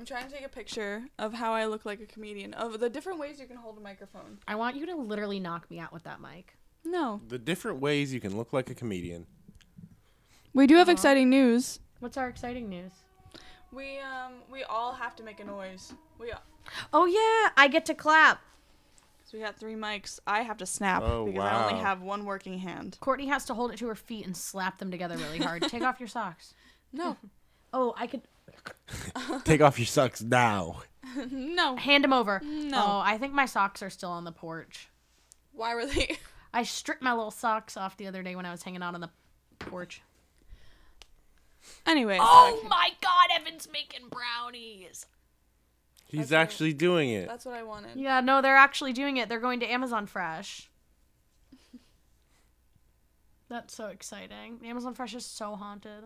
I'm trying to take a picture of how I look like a comedian, of the different ways you can hold a microphone. I want you to literally knock me out with that mic. No. The different ways you can look like a comedian. We do have Aw. exciting news. What's our exciting news? We um we all have to make a noise. We Oh yeah, I get to clap. cause we got three mics. I have to snap Oh, because I only wow. have one working hand. Kourtney has to hold it to her feet and slap them together really hard. Take off your socks. No. Oh, I could Take off your socks now. no. hand them over. No. Oh, I think my socks are still on the porch. Why were they? I stripped my little socks off the other day when I was hanging out on the porch. Anyway. Oh my god, Evan's making brownies. He's That's right. actually doing it. That's what I wanted. Yeah, no, they're actually doing it. They're going to Amazon Fresh. That's so exciting. Amazon Fresh is so haunted.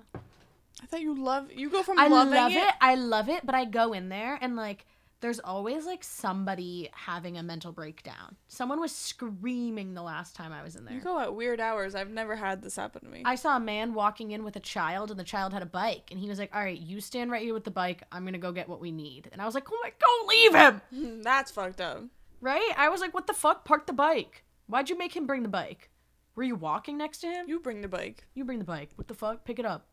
I thought you love you go from I loving love it. it. I love it, but I go in there and like there's always like somebody having a mental breakdown. Someone was screaming the last time I was in there. You go at weird hours. I've never had this happen to me. I saw a man walking in with a child, and the child had a bike, and he was like, "All right, you stand right here with the bike. I'm gonna go get what we need." And I was like, "Oh my, don't leave him!" That's fucked up. Right? I was like, "What the fuck? Park the bike. Why'd you make him bring the bike? Were you walking next to him? You bring the bike. You bring the bike. What the fuck? Pick it up."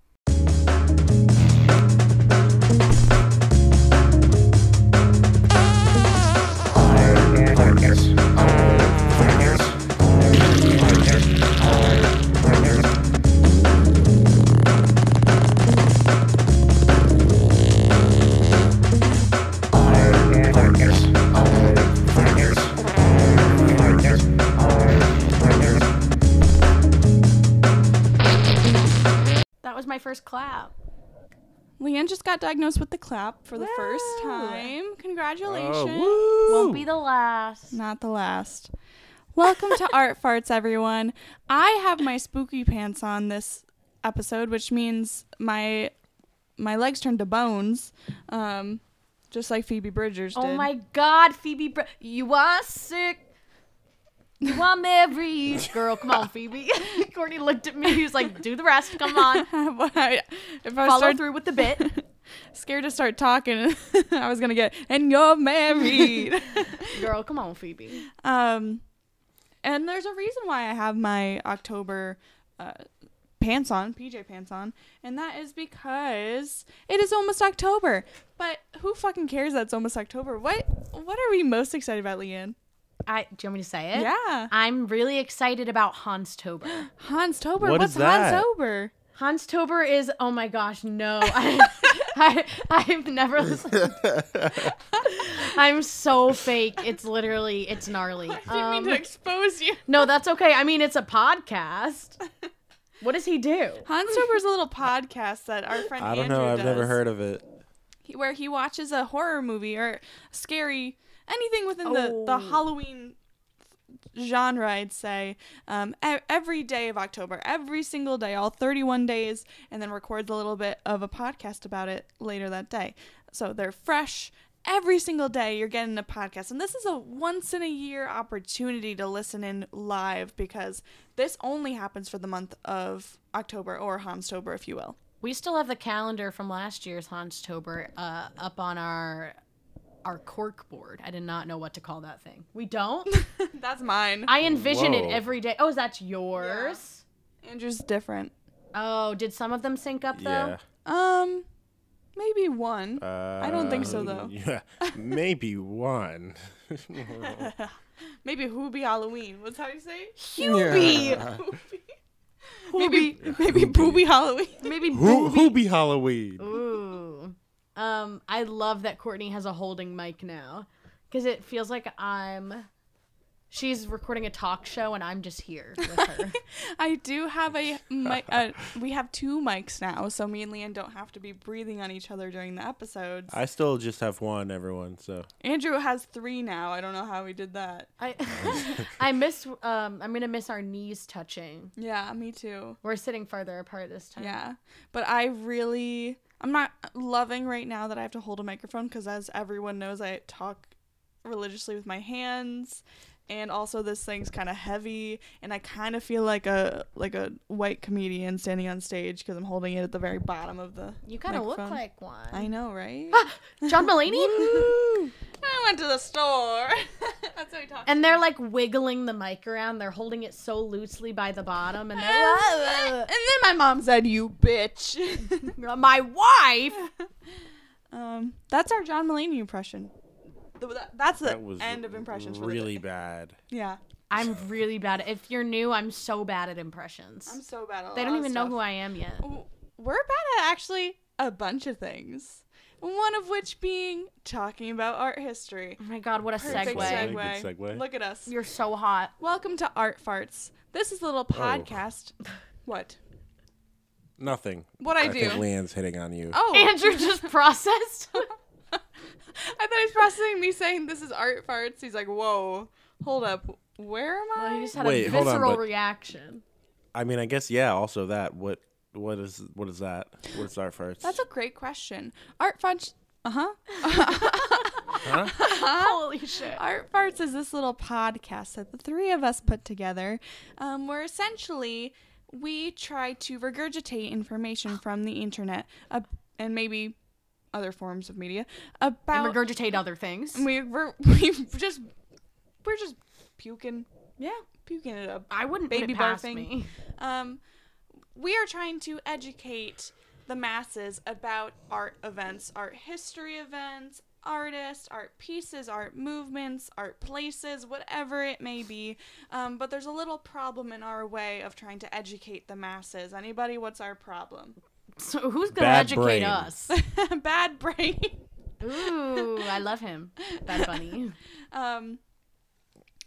First clap. Leanne just got diagnosed with the clap for the first time. Congratulations. Oh! Won't be the last. Not the last. Welcome to Art Farts, everyone. I have my spooky pants on this episode, which means my my legs turned to bones, um, just like Phoebe Bridgers did. Oh my God, Phoebe, Br- you are sick. You are married, girl. Come on, Phoebe. Kourtney looked at me. He was like, "Do the rest. Come on, if I follow start through with the bit." scared to start talking, I was gonna get and you're married. Girl, come on, Phoebe. Um, and there's a reason why I have my October uh, pants on, PJ pants on, and that is because it is almost October. But who fucking cares that it's almost October? What What are we most excited about, Leanne? I do you want me to say it? Yeah, I'm really excited about Hans Tober. Hans Tober. What What's is that? Hans Tober? Hanstober is oh my gosh, no. I, I I've never listened. I'm so fake. It's literally it's gnarly. I didn't mean Um, to expose you. no, that's okay. I mean, it's a podcast. What does he do? Hans Tober is a little podcast that our friend I don't Andrew know. I've never heard of it. where he watches a horror movie or scary anything within the, the Oh. Halloween genre, I'd say, um, every day of October, every single day, all 31 days, and then records a little bit of a podcast about it later that day. So they're fresh. Every single day, you're getting a podcast. And this is a once in a year opportunity to listen in live because this only happens for the month of October or Hanstober, if you will. We still have the calendar from last year's Hanstober uh, up on our our cork board. I did not know what to call that thing. We don't. That's mine. I envision it every day. Oh, is that yours? Andrew's different. Oh, did some of them sync up though? Yeah. Um, maybe one. Uh, I don't think so, though. Yeah, maybe one. Maybe Hoobie Halloween. What's how you say? Hubie. Yeah. Maybe maybe Booby Halloween. Maybe Who booby. be Halloween? Ooh. Um, I love that Kourtney has a holding mic now, because it feels like I'm. She's recording a talk show and I'm just here with her. I do have a mic. Uh, we have two mics now, so me and Leanne don't have to be breathing on each other during the episodes. I still just have one, everyone. So Andrew has three now. I don't know how we did that. I I miss um I'm gonna miss our knees touching. Yeah, me too. We're sitting farther apart this time. Yeah, but I really, I'm not loving right now that I have to hold a microphone because, as everyone knows, I talk religiously with my hands, and also this thing's kind of heavy, and I kind of feel like a like a white comedian standing on stage because I'm holding it at the very bottom of the. You kind of look like one. I know, right? John Mulaney. I went to the store. That's what we talked. and they're like wiggling the mic around. They're holding it so loosely by the bottom, and and they're then my mom said, "You bitch." my wife. um, that's our John Mulaney impression. Th- that- That's the That was end of impressions. really day. bad. Yeah, I'm really bad. If you're new, I'm so bad at impressions. I'm so bad at. a they lot don't of even know who I am yet. We're bad at actually a bunch of things. One of which being talking about art history. Oh my god, what a Perfect segue. segue. Good segue. Look at us. You're so hot. Welcome to Art Farts. This is a little oh. podcast. What? Nothing. What I I do? think Leanne's hitting on you. Oh, Andrew just processed. I thought he was processing me saying this is art farts. He's like, whoa, hold up, where am I? well, he just had Wait, a hold on, visceral but- reaction. I mean, I guess yeah. Also, that what what is what is that? What's art farts? That's a great question. Art farts. Uh huh. huh? Holy shit. Art farts is this little podcast that the three of us put together, um, where essentially we try to regurgitate information from the internet uh, and maybe other forms of media And about. regurgitate other things. we we're, we just we're just puking yeah. puking it up. I wouldn't Baby baby barfing. me. Um, we are trying to educate the masses about art events, art history events, artists, art pieces, art movements, art places, whatever it may be. Um, but there's a little problem in our way of trying to educate the masses. Anybody, what's our problem? So who's gonna Bad educate brain. us? Bad brain. Ooh, I love him. Bad Bunny. um,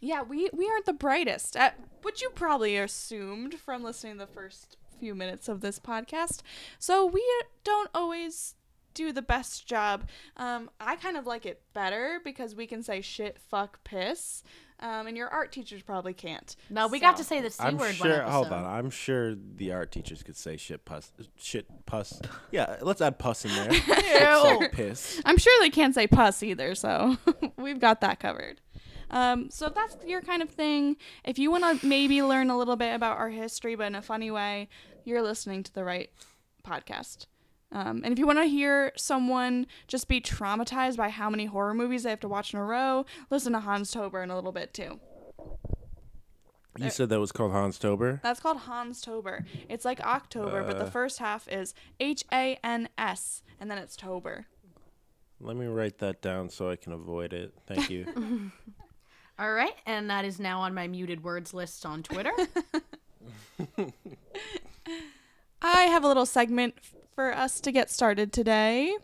yeah, we, we aren't the brightest, at, which you probably assumed from listening to the first few minutes of this podcast. So we don't always do the best job. Um, I kind of like it better because we can say shit, fuck, piss. Um, and your art teachers probably can't. No, we got to say the c I'm word sure. one. Hold on. I'm sure the art teachers could say shit pus. Shit pus. Yeah, let's add pus in there. Ew. Piss. I'm sure they can't say puss either, so we've got that covered. Um, so if that's your kind of thing, if you want to maybe learn a little bit about our history, but in a funny way, you're listening to the right podcast. Um, and if you want to hear someone just be traumatized by how many horror movies they have to watch in a row, listen to Hans Tober in a little bit too. You said that was called Hans Tober. That's called Hans Tober. It's like October, but the Uh. first half is H A N S, and then it's Tober. Let me write that down so I can avoid it. Thank you. All right, and that is now on my muted words list on Twitter. I have a little segment f- for us to get started today.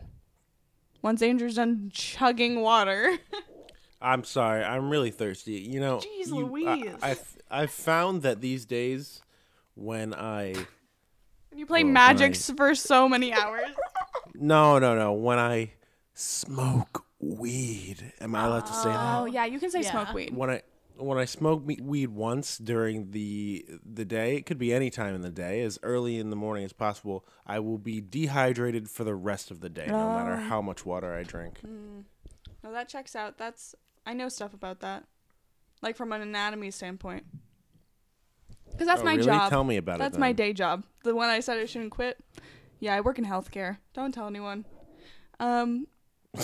Once Andrew's done chugging water. I'm sorry. I'm really thirsty. You know, Jeez you- Louise. I, I've, I've found that these days, when I you play Well, Magic nice. s for so many hours. no no no when I smoke weed, am I allowed to say oh, that? oh yeah, you can say Yeah. smoke weed. When I when I smoke weed once during the the day, it could be any time in the day, as early in the morning as possible. I will be dehydrated for the rest of the day, no matter Oh. how much water I drink. No, that checks out. That's I know stuff about that, like from an anatomy standpoint. Because that's Oh, my really? job. Tell me about it. That's my day job. The one I said I shouldn't quit. Yeah, I work in healthcare. Don't tell anyone. Um,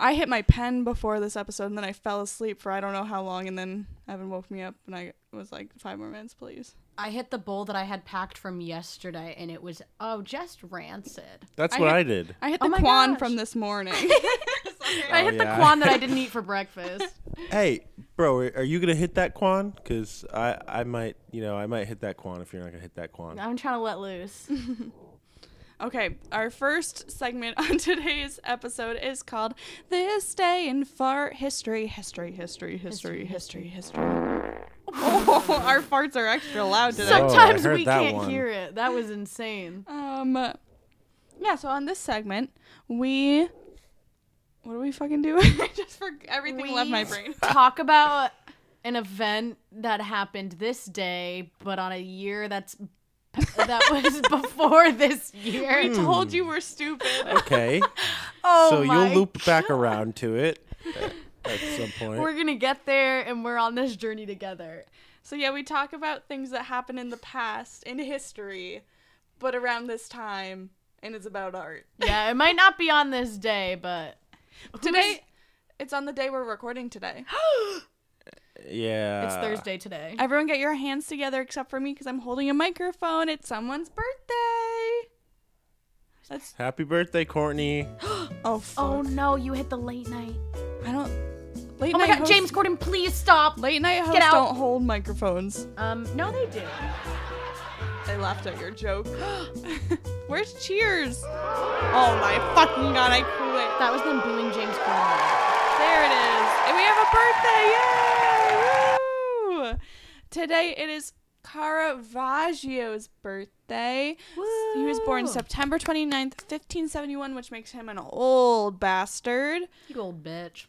I hit my pen before this episode, and then I fell asleep for I don't know how long, and then Evan woke me up, and I was like, five more minutes, please. I hit the bowl that I had packed from yesterday, and it was oh just rancid. That's I what hit- I did. I hit Oh the my quan gosh. from this morning. Oh, I Oh, hit the yeah. quan that I didn't eat for breakfast. Hey, bro, are are you gonna hit that quan? Cause I, I might, you know, I might hit that quan if you're not gonna hit that quan. I'm trying to let loose. Okay, our first segment on today's episode is called This Day in Fart History. History, history, history, history, history. Oh, our farts are extra loud today. So- Sometimes heard we can't one. hear it. That was insane. Um, yeah, so on this segment, we. What are we fucking doing? I just for everything we left my brain. Talk about an event that happened this day, but on a year that's that was before this year. We told you we're stupid. Okay, Oh so my you'll loop back around to it. Uh, at some point. We're gonna get there, and we're on this journey together. So yeah, we talk about things that happened in the past in history, but around this time, and it's about art. Yeah, it might not be on this day, but Today, it's on the day we're recording today. yeah. it's Thursday today. Everyone, get your hands together except for me because I'm holding a microphone. It's someone's birthday. That's Happy birthday, Kourtney. oh fuck. Oh no, you hit the late night. I don't. Late Oh my god, hosts- James Corden, please stop. Late night hosts Get out. don't hold microphones. Um, no, they do. I laughed at your joke. Where's Cheers? Oh my fucking god, I quit. That was them booing James Corden. There it is. And we have a birthday. Yay! Woo! Today it is Caravaggio's birthday. He was born Woo! September 29th, 1571, which makes him an old bastard. You old bitch.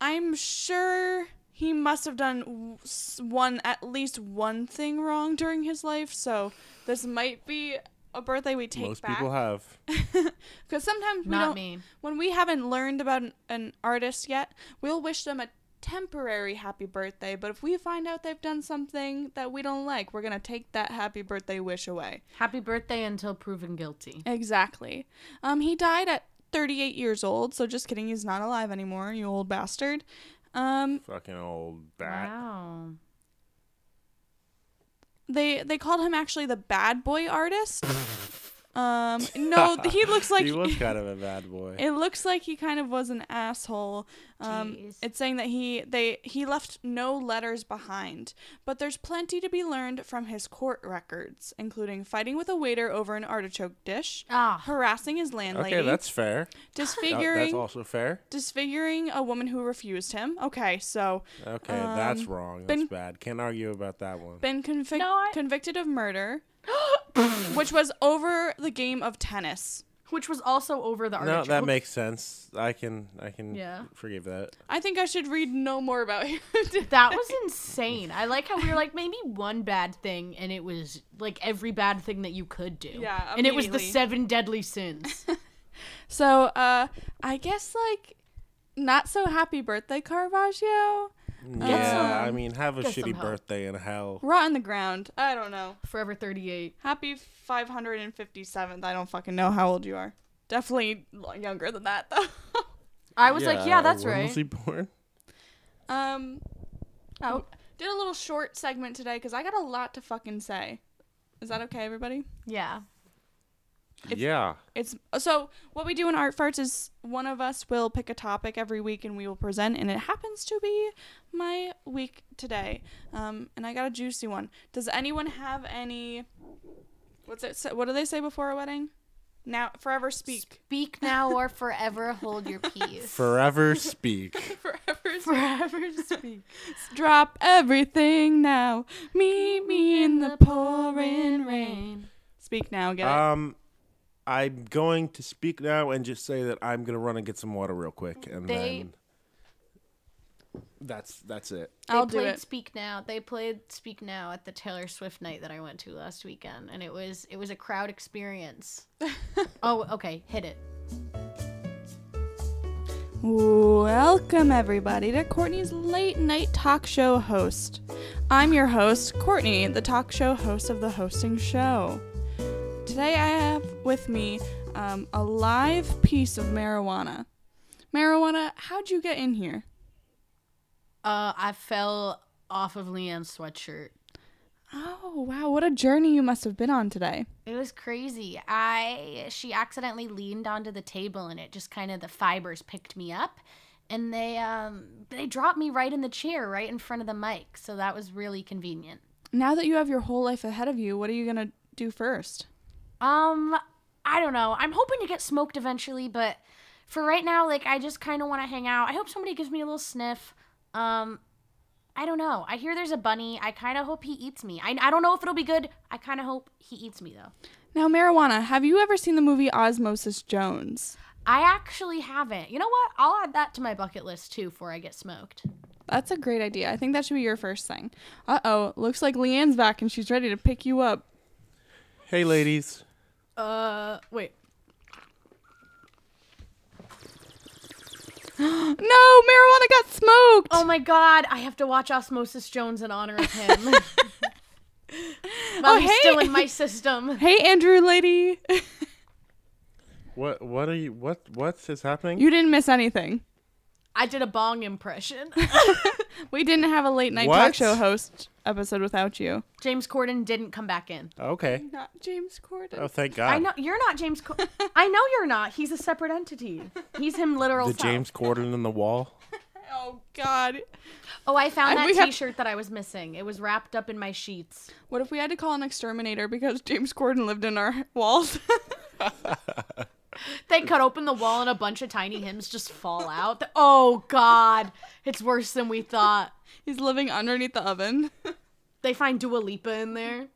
I'm sure he must have done one at least one thing wrong during his life, so this might be a birthday we take Most back. people have. Because sometimes we don't, me. when we haven't learned about an, an artist yet, we'll wish them a temporary happy birthday. But if we find out they've done something that we don't like, we're gonna take that happy birthday wish away. Happy birthday until proven guilty. Exactly. Um, he died at 38 years old. So just kidding, he's not alive anymore. You old bastard. Um, Fucking old bat. Wow. they they called him actually the bad boy artist. um, no, he looks like he was kind of a bad boy. It looks like he kind of was an asshole. Um, Jeez. it's saying that he they he left no letters behind, but there's plenty to be learned from his court records, including fighting with a waiter over an artichoke dish, Ah. harassing his landlady, okay, that's fair. Disfiguring that's also fair. disfiguring a woman who refused him. Okay, so Okay, that's Um, wrong. That's been- bad. Can't argue about that one. been convic- No, I- convicted of murder, which was over the game of tennis. Which was also over the No, that makes sense. I can I can Yeah. forgive that. I think I should read no more about him. That was insane. I like how we were like maybe one bad thing, and it was like every bad thing that you could do. Yeah, and it was the seven deadly sins. So, uh, I guess like not so happy birthday, Caravaggio. Yeah, some- I mean, have a shitty birthday in hell. Rot in the ground. I don't know. Forever thirty-eight. Happy 557th. I don't fucking know how old you are. Definitely younger than that though. I was like, yeah, that's when right. Was he born? um, Oh, did a little short segment today because I got a lot to fucking say. Is that okay, everybody? yeah. It's- yeah. It's so what we do in Art Farts is one of us will pick a topic every week and we will present, and it happens to be my week today. Um, and I got a juicy one. Does anyone have any? What's it? What do they say before a wedding? Now, forever speak. Speak now or forever hold your peace. Forever speak. Forever speak. forever speak. Drop everything now. Meet me in the pouring rain. Speak now. Get it? I'm going to speak now and just say that I'm gonna run and get some water real quick, and They- then that's that's it. They I'll do played it. Speak Now. They played Speak Now at the Taylor Swift night that I went to last weekend, and it was it was a crowd experience. oh, okay, hit it. Welcome, everybody, to Kourtney's late night talk show host. I'm your host, Kourtney, the talk show host of the hosting show. Today, I have with me um, a live piece of marijuana. Marijuana, how'd you get in here? Uh, I fell off of Leanne's sweatshirt. Oh, wow, what a journey you must have been on today. It was crazy. I she accidentally leaned onto the table and it just kind of the fibers picked me up and they um they dropped me right in the chair right in front of the mic. So that was really convenient. Now that you have your whole life ahead of you, what are you going to do first? Um I don't know. I'm hoping to get smoked eventually, but for right now like I just kind of want to hang out. I hope somebody gives me a little sniff. Um I don't know. I hear there's a bunny. I kind of hope he eats me. I, I don't know if it'll be good. I kind of hope he eats me though. Now, marijuana, have you ever seen the movie Osmosis Jones? I actually haven't. You know what? I'll add that to my bucket list too before I get smoked. That's a great idea. I think that should be your first thing. Uh oh, looks like Leanne's back and she's ready to pick you up. Hey, ladies. Uh, wait. no, marijuana got smoked. Oh my god, I have to watch Osmosis Jones in honor of him. While Oh, he's hey. still in my system. hey, Andrew, lady. What what are you what what is happening? you didn't miss anything. I did a bong impression. We didn't have a late night What? talk show host episode without you. James Corden didn't come back in. okay. Not James Corden. Oh, thank God. I know you're not James. Co- I know you're not. He's a separate entity. He's him literal. the self. James Corden in the wall. Oh God. Oh, I found I- that we have- T-shirt that I was missing. It was wrapped up in my sheets. What if we had to call an exterminator because James Corden lived in our walls? They cut open the wall and a bunch of tiny hymns just fall out. Oh God, it's worse than we thought. He's living underneath the oven. They find Dua Lipa in there.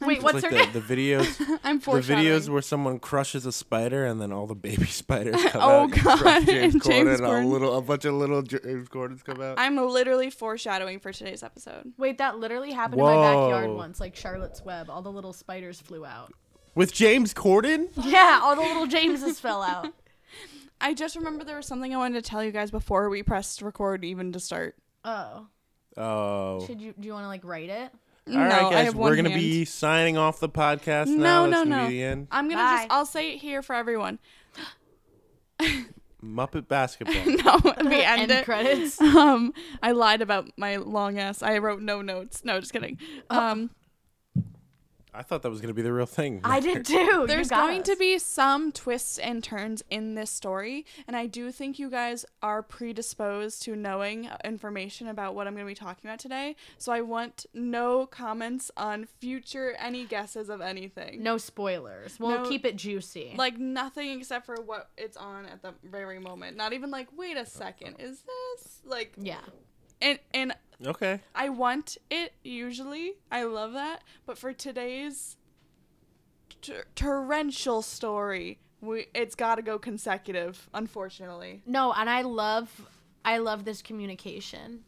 Wait, It's what's like her the, name? the videos I'm the videos where someone crushes a spider and then all the baby spiders come Oh, out. You crush God, James and James Corden, Corden. a little a bunch of little James Cordens come out. I'm literally foreshadowing for today's episode. Wait, that literally happened in my backyard once, like Charlotte's Web. All the little spiders flew out. With James Corden? Yeah, all the little Jameses fell out. I just remember there was something I wanted to tell you guys before we pressed record even to start. Oh, Oh. should you? Do you want to like write it? All right, no, I guys, have we're gonna hand. be signing off the podcast No, now. no, That's gonna no. be the end. I'm gonna Bye. just I'll say it here for everyone. Muppet basketball. no, we end, End it. credits. Um, I lied about my long ass. I wrote no notes. No, just kidding. Um, I thought that was gonna be the real thing. I did too. there's going us. to be some twists and turns in this story, and I do think you guys are predisposed to knowing information about what I'm going to be talking about today. So I want no comments on future any guesses of anything. no spoilers. We'll No- keep it juicy. Like nothing except for what it's on at the very moment. Not even like, wait a second, is this like? yeah. And and Okay. I want it usually. I love that. But for today's tor- torrential story, we it's got to go consecutive, unfortunately. No, and I love, I love this communication.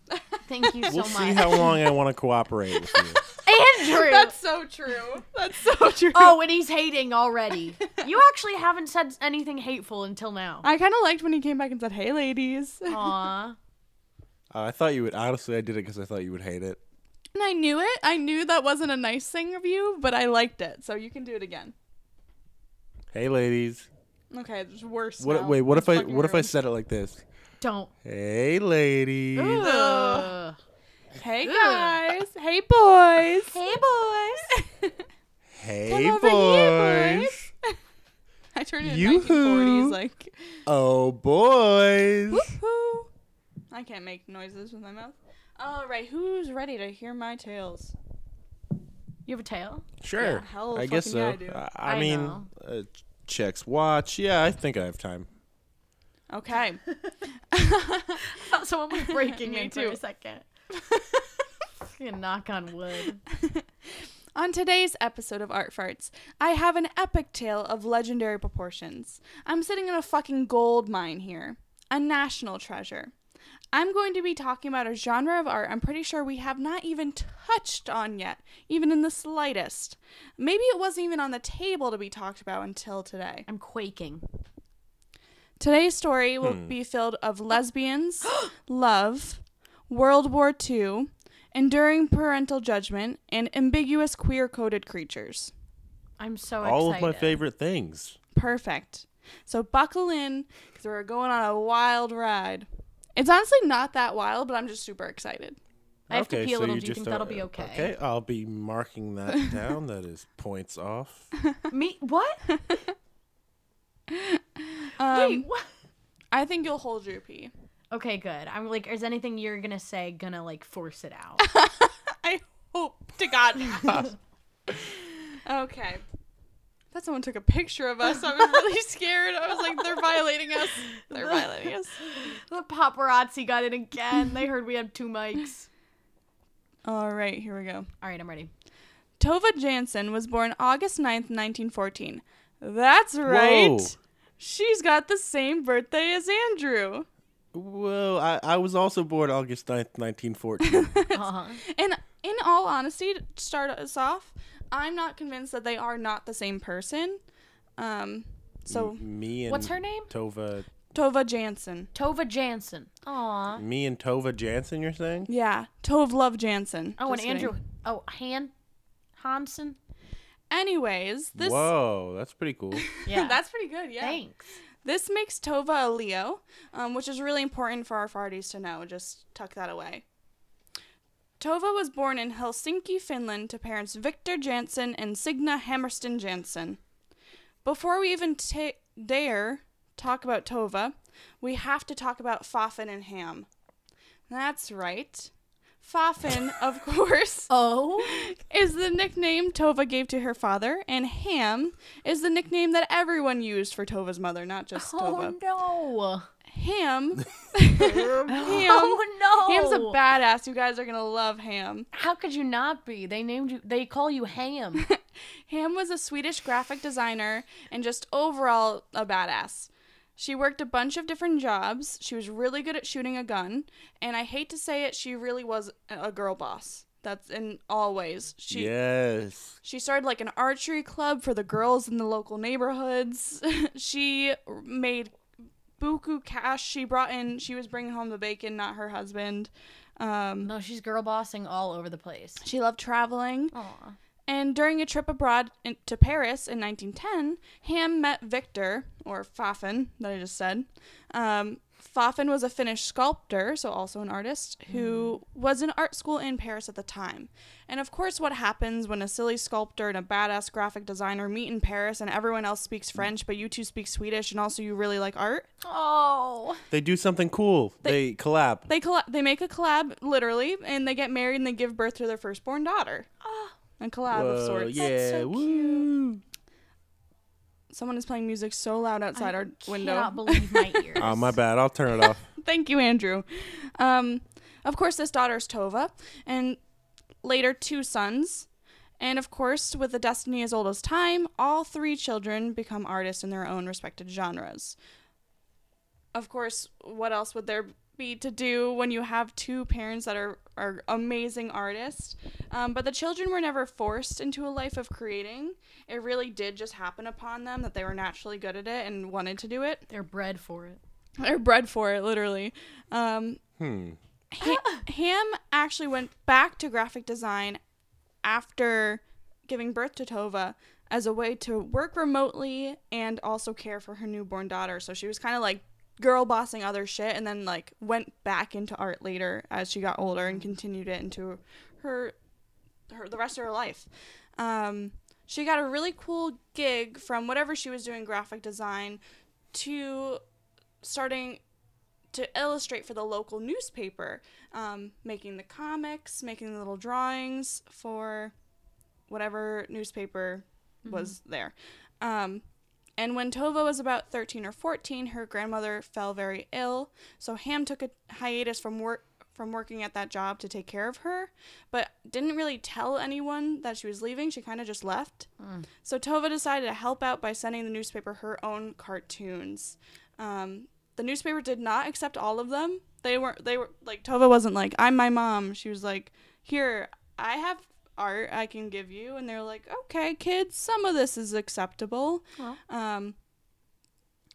Thank you so We'll much, see how long I want to cooperate with you. Andrew. That's so true. That's so true. oh, and he's hating already. You actually haven't said anything hateful until now. I kind of liked when he came back and said, "Hey, ladies," and Aw. Uh, I thought you would. Honestly, I did it because I thought you would hate it. And I knew it. I knew that wasn't a nice thing of you, but I liked it. So you can do it again. Hey, ladies. Okay, it's worse. What? now. Wait. What if It's I? fucking What if I ruined. said it like this? Don't. Hey, ladies. Ugh. Hey Ugh. guys. Hey boys. Hey, boys. Hey, Come over here, boys. boys. I turned it Yoo-hoo. 1940s like. Oh, boys. Woohoo! I can't make noises with my mouth. All right, who's ready to hear my tales? You have a tail? Sure. Yeah, hell I guess fucking yeah. I do. I, I I mean, know. uh, checks watch. Yeah, I think I have time. Okay. thought someone was breaking Me in for too. a second. Gonna knock on wood. On today's episode of Art Farts, I have an epic tale of legendary proportions. I'm sitting in a fucking gold mine here, a national treasure. I'm going to be talking about a genre of art I'm pretty sure we have not even touched on yet, even in the slightest. Maybe it wasn't even on the table to be talked about until today. I'm quaking. Today's story will Hmm. be filled of lesbians, love, World War II, enduring parental judgment, and ambiguous queer-coded creatures. I'm so excited. All excited. of my favorite things. Perfect. So buckle in because we're going on a wild ride. It's honestly not that wild, but I'm just super excited. I have to okay, pee a so little. you Do you just think that'll be okay? Okay, I'll be marking that down. That is points off. Me? What? Um, Wait, what? I think you'll hold your pee. Okay, good. I'm like, is anything you're gonna say gonna like force it out? I hope to God. okay. I thought someone took a picture of us. I was really scared. I was like, they're violating us. They're violating us. the paparazzi got it again. They heard we had two mics. All right, here we go. All right, I'm ready. Tova Jansson was born August 9th, 1914. That's right. Whoa. She's got the same birthday as Andrew. Well, I, I was also born August 9th, 1914. Uh-huh. And in all honesty, to start us off, I'm not convinced that they are not the same person. Um, so M- me and What's her name? Tova Tova Jansson. Tova Jansson. Aw. Me and Tova Jansson, you're saying? Yeah, Tove Love Jansson. Oh, and Just kidding. Andrew. Oh, Han. Hansen. Anyways, this Whoa, that's pretty cool. Yeah. that's pretty good. Yeah. Thanks. This makes Tova a Leo, um, which is really important for our farties to know. Just tuck that away. Tova was born in Helsinki, Finland, to parents Victor Jansson and Signe Hammarsten Jansson. Before we even ta- dare talk about Tova, we have to talk about Fafin and Ham. That's right. Fafin, of course, Oh. is the nickname Tova gave to her father, and Ham is the nickname that everyone used for Tova's mother, not just oh, Tova. Oh no. Ham. Ham. Oh no. Ham's a badass. You guys are gonna love Ham. How could you not be? They named you. They call you Ham. Ham was a Swedish graphic designer and just overall a badass. She worked a bunch of different jobs. She was really good at shooting a gun, and I hate to say it, she really was a girl boss. That's in all ways. She yes. She started like an archery club for the girls in the local neighborhoods. she made buku cash. She brought in. She was bringing home the bacon, not her husband. Um, no, she's girl bossing all over the place. she loved traveling. Aw. And during a trip abroad in, to Paris in 1910, Ham met Victor, or Fafin, that I just said. Um, Fafin was a Finnish sculptor, so also an artist, mm. who was in art school in Paris at the time. And of course, what happens when a silly sculptor and a badass graphic designer meet in Paris and everyone else speaks mm. French, but you two speak Swedish and also you really like art? Oh. They do something cool. They, collab. They, colla- they make a collab, literally, and they get married and they give birth to their firstborn daughter. Ah. A collab of sorts. yeah. so woo. Someone is playing music so loud outside our window. I cannot believe my ears. Oh, my bad. I'll turn it off. Thank you, Andrew. Um, of course, this daughter is Tova, and later two sons. And of course, with a destiny as old as time, all three children become artists in their own respected genres. Of course, what else would there be to do when you have two parents that are, are amazing artists? Um, but the children were never forced into a life of creating. It really did just happen upon them that they were naturally good at it and wanted to do it. They're bred for it. They're bred for it, literally. Um, Hmm. Ha- Ham actually went back to graphic design after giving birth to Tova as a way to work remotely and also care for her newborn daughter. So she was kind of like girl bossing other shit and then like went back into art later as she got older and continued it into her her the rest of her life. Um, she got a really cool gig from whatever she was doing graphic design to starting to illustrate for the local newspaper, um, making the comics, making the little drawings for whatever newspaper was there. Um, and when Tova was about 13 or 14, her grandmother fell very ill, so Ham took a hiatus from work from working at that job to take care of her, but didn't really tell anyone that she was leaving. She kind of just left. So Tova decided to help out by sending the newspaper her own cartoons. Um, the newspaper did not accept all of them. They weren't. They were like Tova wasn't like I'm my mom. She was like, here I have art I can give you, and they're like, okay, kids, some of this is acceptable, Aw. um,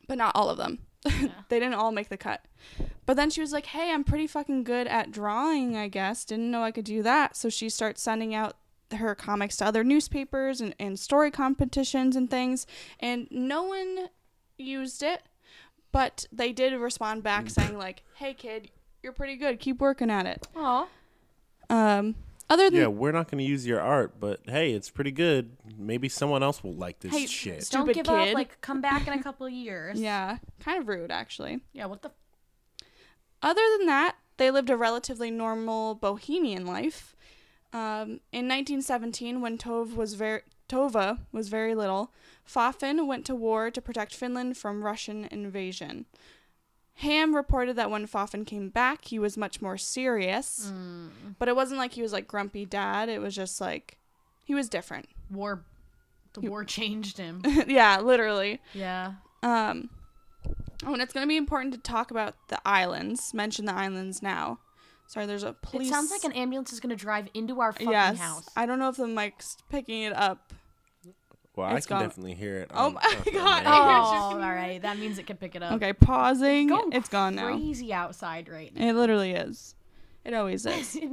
but not all of them. they didn't all make the cut. But then she was like, hey, I'm pretty fucking good at drawing. I guess didn't know I could do that. So she starts sending out her comics to other newspapers and, and story competitions and things, and no one used it but they did respond back saying like hey kid you're pretty good keep working at it Aw. um other than Yeah, we're not going to use your art, but hey, it's pretty good. Maybe someone else will like this Hey, shit. Don't Stupid give kid. up. Like, come back in a couple of years. yeah kind of rude actually Yeah. What the? other than that they lived a relatively normal bohemian life um, in 1917 when Tove was very Tova was very little, Fafin went to war to protect Finland from Russian invasion. Ham reported that when Fafin came back, he was much more serious, but it wasn't like he was like grumpy dad. It was just like he was different. War. The war changed him. yeah, literally. Yeah. Um, oh, and it's going to be important to talk about the islands. Mention the islands now. Sorry, there's a police. It sounds like an ambulance is gonna drive into our fucking yes. house. I don't know if the mic's picking it up. Well, I can gone. definitely hear it. Oh my God, main. Oh, hear all you. right. That means it can pick it up. Okay, pausing. Going It's gone now. Crazy outside right now. It literally is. It always is.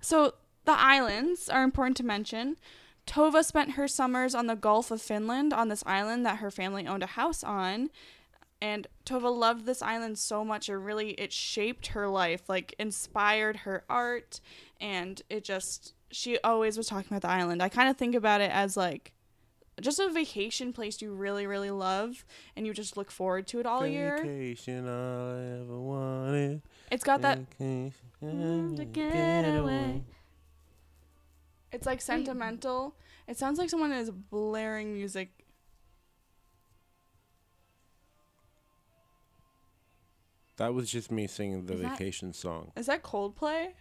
So the islands are important to mention. Tova spent her summers on the Gulf of Finland on this island that her family owned a house on. And Tova loved this island so much it really it shaped her life, like inspired her art and it just she always was talking about the island. I kind of think about it as like just a vacation place you really really love and you just look forward to it all year. Vacation I ever wanted. It's got that Mm, to get away. It's like sentimental. It sounds like someone is blaring music. That was just me singing the Is that- vacation song. Is that Coldplay?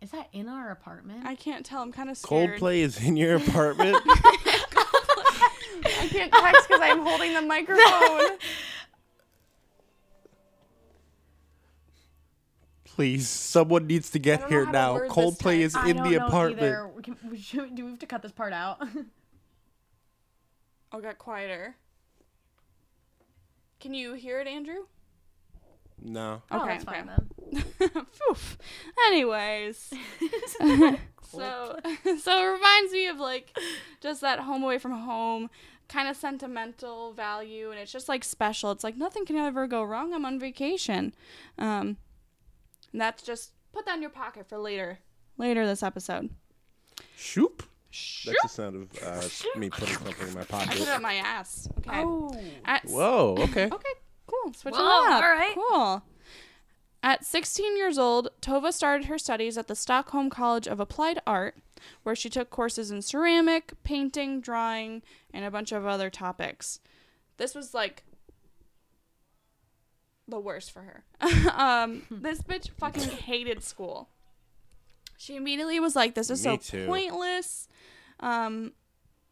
Is that in our apartment? I can't tell. I'm kind of scared. Coldplay is in your apartment. I can't text because I'm holding the microphone. Please, someone needs to get here to now. word this Coldplay is I in don't the know apartment. either. We can- we should- do we have to cut this part out? oh, got quieter. Can you hear it, Andrew? No. oh, Okay, that's fine okay. then. Anyways, so so it reminds me of like just that home away from home kind of sentimental value, and it's just like special. It's like nothing can ever go wrong. I'm on vacation, um, and that's just put that in your pocket for later, later this episode. Shoop. That's the sound of uh, me putting something in my pocket. I put it pocket. up my ass. Okay. Oh. At Whoa. Okay. Okay, cool. Switch Whoa, it up. all right. Cool. At 16 years old, Tova started her studies at the Stockholm College of Applied Art, where she took courses in ceramic, painting, drawing, and a bunch of other topics. This was like the worst for her. um, this bitch fucking hated school. She immediately was like, "This is Me so too. pointless." Um,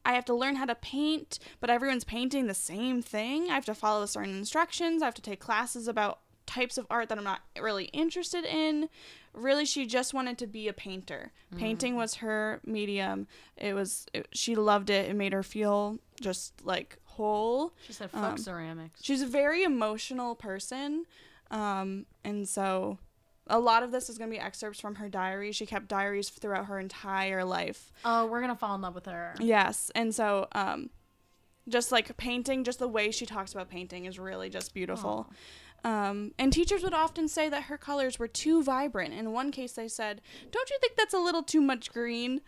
I have to learn how to paint, but everyone's painting the same thing. I have to follow certain instructions. I have to take classes about types of art that I'm not really interested in. Really, she just wanted to be a painter. Painting was her medium. It was it, she loved it. It made her feel just like whole. She said, "Fuck Um, ceramics." She's a very emotional person. Um, and so a lot of this is going to be excerpts from her diary. She kept diaries throughout her entire life. Oh, we're gonna fall in love with her. Yes, and so um, just like painting, just the way she talks about painting is really just beautiful. Um, and teachers would often say that her colors were too vibrant. In one case, they said, "Don't you think that's a little too much green?"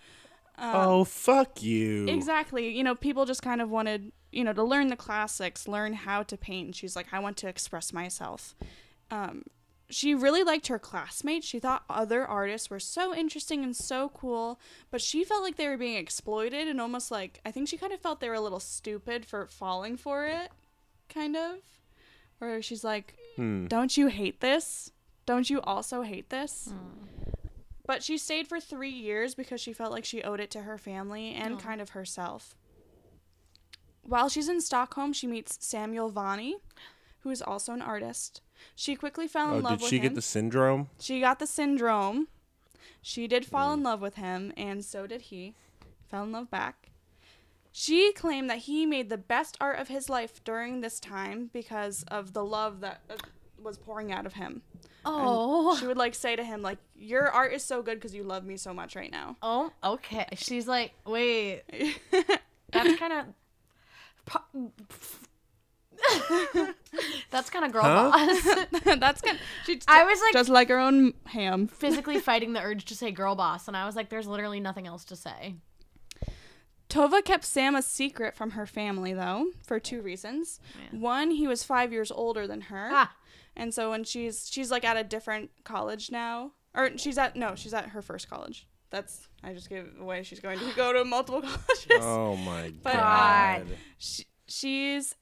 Um, oh fuck you. Exactly. You know, people just kind of wanted, you know, to learn the classics, learn how to paint. And she's like, I want to express myself. Um, she really liked her classmates. She thought other artists were so interesting and so cool, but she felt like they were being exploited and almost like, I think she kind of felt they were a little stupid for falling for it, kind of. Where she's like, Hmm. Don't you hate this? Don't you also hate this? But she stayed for three years because she felt like she owed it to her family and Aw. kind of herself. While she's in Stockholm, she meets Samuel Vanni, who is also an artist. She quickly fell in Oh, love with him. did with she him. get the syndrome? She got the syndrome. She did fall in love with him, and so did he. Fell in love back. She claimed that he made the best art of his life during this time because of the love that uh, was pouring out of him. And Oh. she would like say to him like, "Your art is so good because you love me so much right now." Oh, okay. She's like, wait, that's kind of. that's kind of girl Huh? boss. That's good. She I was like just like her own ham. physically fighting the urge to say girl boss, and I was like, there's literally nothing else to say. Tova kept Sam a secret from her family, though, for two reasons. Yeah. One, he was five years older than her, Ah, and so when she's she's like at a different college now, or she's at no, she's at her first college. That's I just gave away. She's going to go to multiple colleges. Oh my But, uh, god. She, she's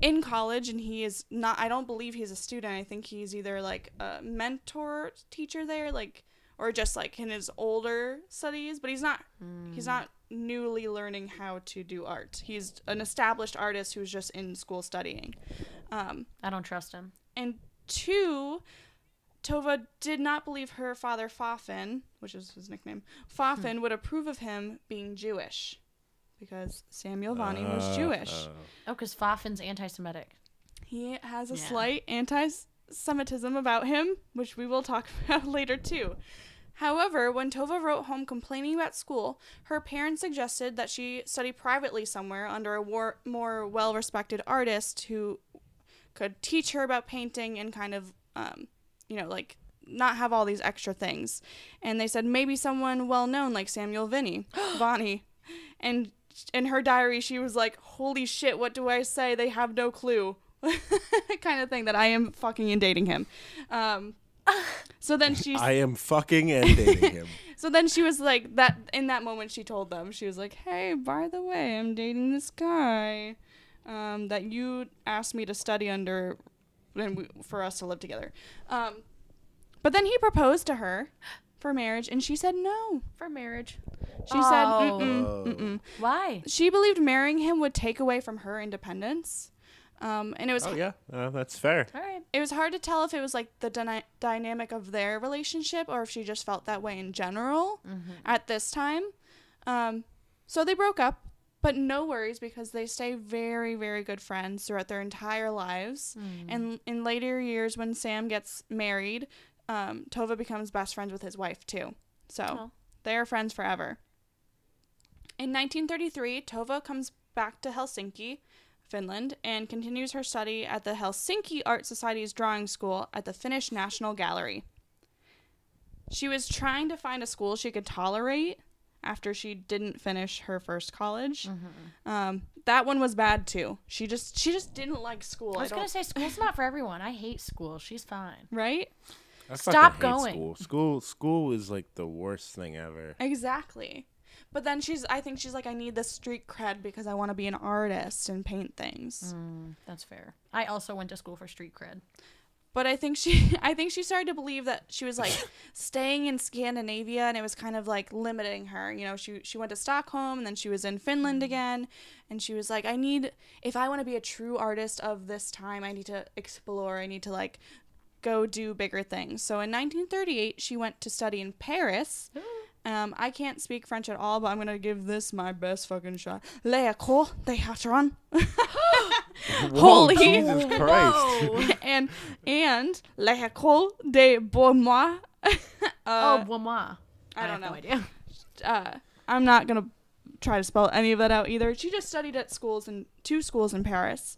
in college, and he is not. I don't believe he's a student. I think he's either like a mentor teacher there, like or just like in his older studies. But he's not. He's not newly learning how to do art. He's an established artist who's just in school studying. Um, I don't trust him. and two, Tova did not believe her father Fafin, which is his nickname, Fafin would approve of him being Jewish. Because Samuel Vanni was Uh, Jewish. uh, Oh, because Faffin's anti-Semitic. He has a Yeah. slight anti Semitism about him, which we will talk about later too. However, when Tova wrote home complaining about school, her parents suggested that she study privately somewhere under a war- more well respected artist who could teach her about painting and kind of, um, you know, like not have all these extra things. And they said maybe someone well known like Samuel Vinny, Vanni. And in her diary, she was like, Holy shit, what do I say? They have no clue. kind of thing that I am fucking and dating him. Um, so then she's I am fucking and dating him. so then she was like that in that moment she told them she was like hey by the way i'm dating this guy um, that you asked me to study under and we, for us to live together um, but then he proposed to her for marriage and she said no For marriage. she said Oh. mm-mm, Oh. mm-mm. Why? she believed marrying him would take away from her independence um, and it was Oh yeah, uh, that's fair. All right. it was hard to tell if it was like the dyna- dynamic of their relationship or if she just felt that way in general at this time. Um, so they broke up, but no worries because they stay very, very good friends throughout their entire lives. And in later years, when Sam gets married, um, Tove becomes best friends with his wife too. So Oh. they are friends forever. In 1933, Tove comes back to Helsinki, Finland, and continues her study at the Helsinki Art Society's drawing school at the Finnish National Gallery. She was trying to find a school she could tolerate after she didn't finish her first college. Um, that one was bad too. She just she just didn't like school. I was I gonna say school's not for everyone. I hate school. She's fine. right? I Stop fucking going. School. school, school is like the worst thing ever. Exactly. But then she's I think she's like I need the street cred because I want to be an artist and paint things. Mm, that's fair. I also went to school for street cred. But I think she I think she started to believe that she was like staying in Scandinavia and it was kind of like limiting her. You know, she she went to Stockholm and then she was in Finland again and she was like I need if I want to be a true artist of this time, I need to explore. I need to like go do bigger things. So in 1938, she went to study in Paris. Um, I can't speak French at all, but I'm gonna give this my best fucking shot. L'école des Hatron. Whoa, Holy- Jesus Christ! and and l'école des Beaumois. oh, uh, well, moi. I have don't no know. idea. uh, I'm not gonna try to spell any of that out either. She just studied at schools in two schools in Paris.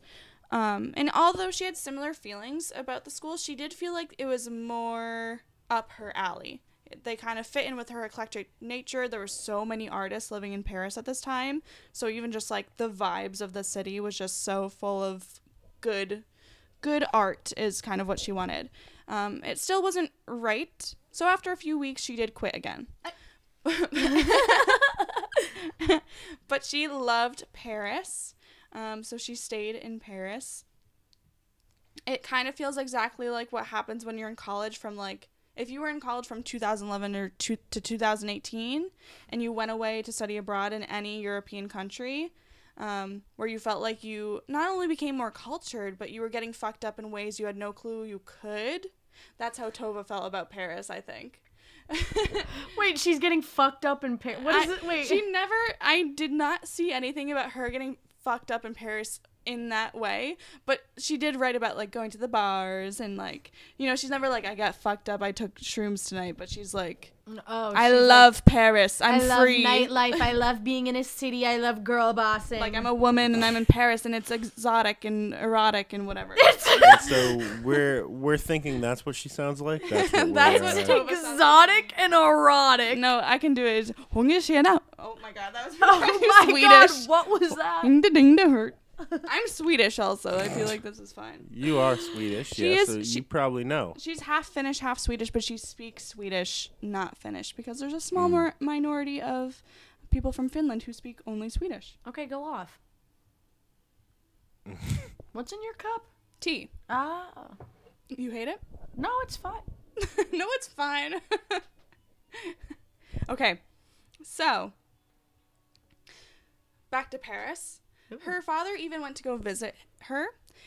Um, and although she had similar feelings about the school, she did feel like it was more up her alley. They kind of fit in with her eclectic nature. There were so many artists living in Paris at this time, so even just like the vibes of the city was just so full of good, good art is kind of what she wanted. Um, it still wasn't right, so after a few weeks, she did quit again. but she loved Paris, um, so she stayed in Paris. It kind of feels exactly like what happens when you're in college from like if you were in college from 2011 or to, to 2018 and you went away to study abroad in any European country, um, where you felt like you not only became more cultured, but you were getting fucked up in ways you had no clue you could. That's how Tove felt about Paris, I think. Wait, she's getting fucked up in Paris. What is I- it? Wait. She never. I did not see anything about her getting fucked up in Paris in that way, but she did write about like going to the bars and like you know she's never like I got fucked up. I took shrooms tonight, but she's like oh, I she's like, love Paris. I'm I love free. nightlife. I love being in a city. I love girl bossing. like I'm a woman and I'm in Paris and it's exotic and erotic and whatever. And so we're we're thinking that's what she sounds like. That's what, That's uh, exotic and erotic. no, I can do it. Hungertjena. Oh my god, that was Oh my Swedish. god, what was that? Ding da ding da hurt. I'm Swedish also. I feel like this is fine. You are Swedish, She yeah, is- so she- you probably know. She's half Finnish, half Swedish, but she speaks Swedish, not Finnish, because there's a small mor- minority of people from Finland who speak only Swedish. Okay, go off. What's in your cup? Tea. Ah, You hate it? no, it's fine. no, it's fine. okay, so back to Paris. Her father even went to go visit her,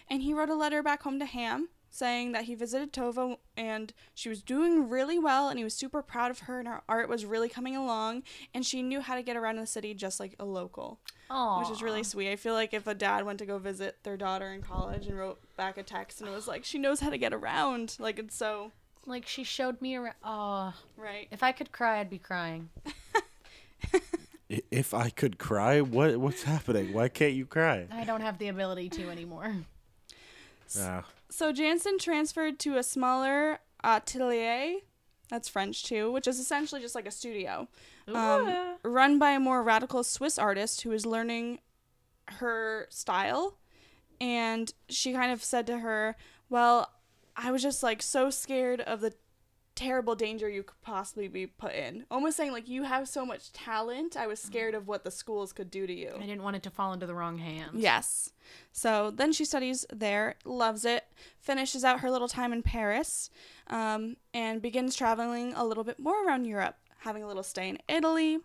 and he wrote a letter back home to Ham saying that he visited Tove and she was doing really well and he was super proud of her and her art was really coming along and she knew how to get around in the city just like a local, Oh, which is really sweet. I feel like if a dad went to go visit their daughter in college and wrote back a text and it was like she knows how to get around, like it's so like she showed me around. Oh, right. if I could cry, I'd be crying. I- If I could cry, what what's happening? Why can't you cry? I don't have the ability to anymore. Ah, So Jansson transferred to a smaller atelier, that's French too, which is essentially just like a studio, um, run by a more radical Swiss artist who is learning her style. And she kind of said to her, Well, I was just like so scared of the terrible danger you could possibly be put in. Almost saying, like, you have so much talent. I was scared of what the schools could do to you. I didn't want it to fall into the wrong hands. Yes. So then she studies there, loves it, finishes out her little time in Paris, um, and begins traveling a little bit more around Europe, having a little stay in Italy.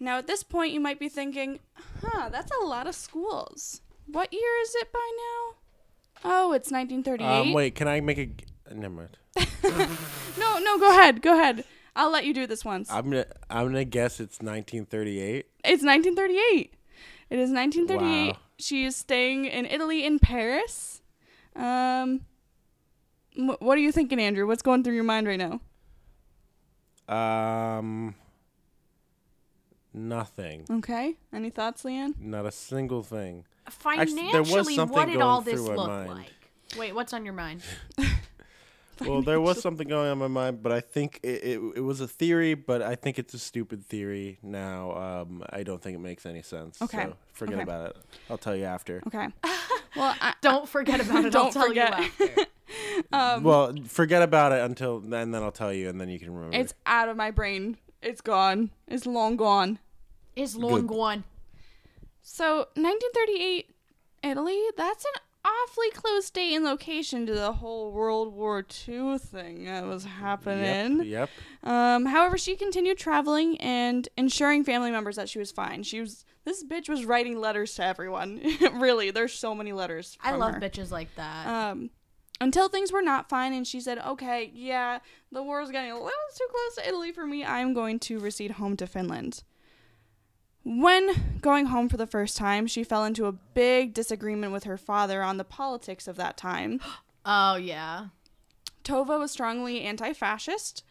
Now, at this point, you might be thinking, huh, that's a lot of schools. What year is it by now? Oh, it's 1938. um, wait, can I make a? G- Never mind. No, no, go ahead. Go ahead. I'll let you do this once. I'm gonna I'm gonna guess it's 1938. It's 1938. It is 1938. Wow. She is staying in Italy in Paris. Um, wh- what are you thinking, Andrew? What's going through your mind right now? Um, nothing. Okay. Any thoughts, Leanne? Not a single thing. Financially, there was something what did all this look mind. like? Wait, what's on your mind? Well, there was something going on in my mind, but I think it, it, it was a theory, but I think it's a stupid theory now. Um, I don't think it makes any sense. Okay. So forget Okay. about it. I'll tell you after. Okay. Well, I, Don't forget about it. I'll Don't tell forget. you after. um, well, forget about it until then. Then I'll tell you, and then you can remember. it's out of my brain. It's gone. It's long gone. It's long Good. gone. So, 1938 Italy, that's an awfully close date and location to the whole World War II thing that was happening. Yep. Yep. Um, however, she continued traveling and ensuring family members that she was fine. She was this bitch was writing letters to everyone. really, there's so many letters. I love her. bitches like that. Um, until things were not fine, and she said, "Okay, yeah, the war is getting a little too close to Italy for me. I'm going to recede home to Finland." When going home for the first time, she fell into a big disagreement with her father on the politics of that time. oh yeah. Tove was strongly anti fascist.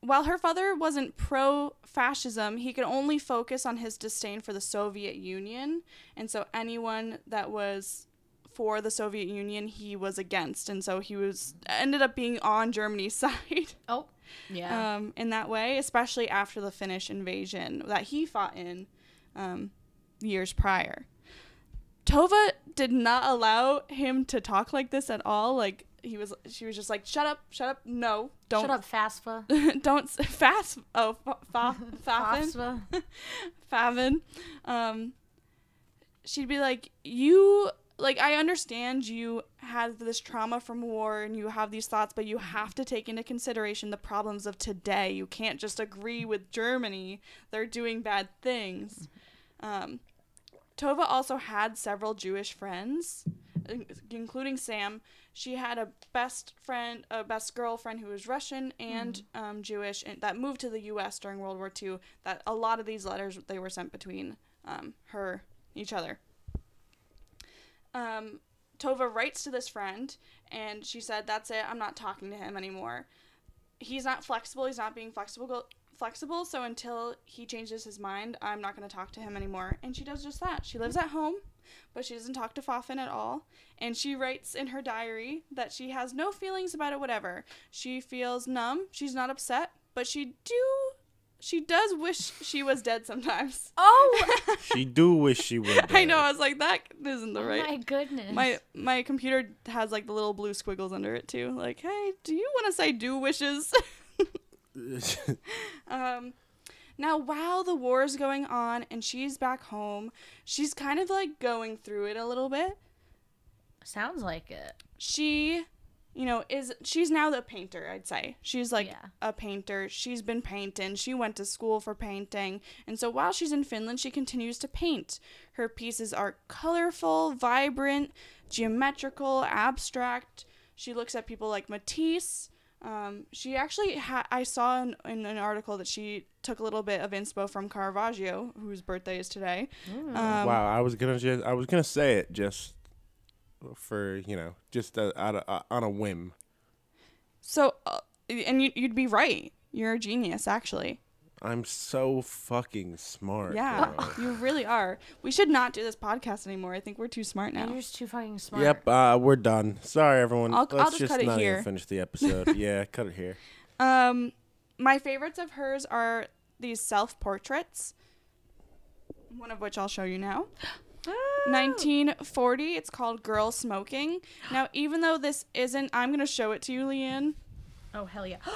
While her father wasn't pro fascism, he could only focus on his disdain for the Soviet Union. And so anyone that was for the Soviet Union, he was against. And so he was ended up being on Germany's side Oh yeah. um, in that way, especially after the Finnish invasion that he fought in um, years prior. Tove did not allow him to talk like this at all. Like he was, she was just like, "Shut up, shut up, no, don't, Shut up, Fasfa. don't fast." Oh, fa- fa-. Favin. Um, she'd be like, "You like, I understand you had this trauma from war and you have these thoughts, but you have to take into consideration the problems of today. You can't just agree with Germany; they're doing bad things." Um, Tove also had several Jewish friends, including Sam. She had a best friend, a best girlfriend who was Russian and um, Jewish, and that moved to the U.S. during World War II. That a lot of these letters they were sent between um, her, each other. Um, Tove writes to this friend, and she said, "That's it. I'm not talking to him anymore. He's not flexible. He's not being flexible." Flexible, so until he changes his mind, I'm not going to talk to him anymore. And she does just that. She lives at home, but she doesn't talk to Fafin at all. And she writes in her diary that she has no feelings about it, whatever. She feels numb. She's not upset, but she do. She does wish she was dead sometimes. Oh She do wish she would. I know. I was like, that isn't the Oh right. my goodness. My my computer has like the little blue squiggles under it too. Like, hey, do you want to say do wishes? um, now while the war is going on and she's back home, she's kind of like going through it a little bit. Sounds like it. She, you know, is she's now the painter. I'd say she's like Yeah. a painter. She's been painting. She went to school for painting, and so while she's in Finland, she continues to paint. Her pieces are colorful, vibrant, geometrical, abstract. She looks at people like Matisse. Um, she actually ha- I saw in, in an article that she took a little bit of inspo from Caravaggio, whose birthday is today. Um, wow, I was gonna just I was gonna say it just for you know just uh, out of, uh, on a whim. So, uh, and you, you'd be right. You're a genius, actually. I'm so fucking smart. Yeah, girl. you really are. We should not do this podcast anymore. I think we're too smart now. You're now. just too fucking smart. Yep, uh, we're done. Sorry, everyone. I'll- Let's I'll just cut it not here. even finish the episode. yeah, cut it here. Um, my favorites of hers are these self portraits. One of which I'll show you now. Ah. 1940. It's called Girl Smoking. Now, even though this isn't, I'm gonna show it to you, Leanne. Oh hell yeah!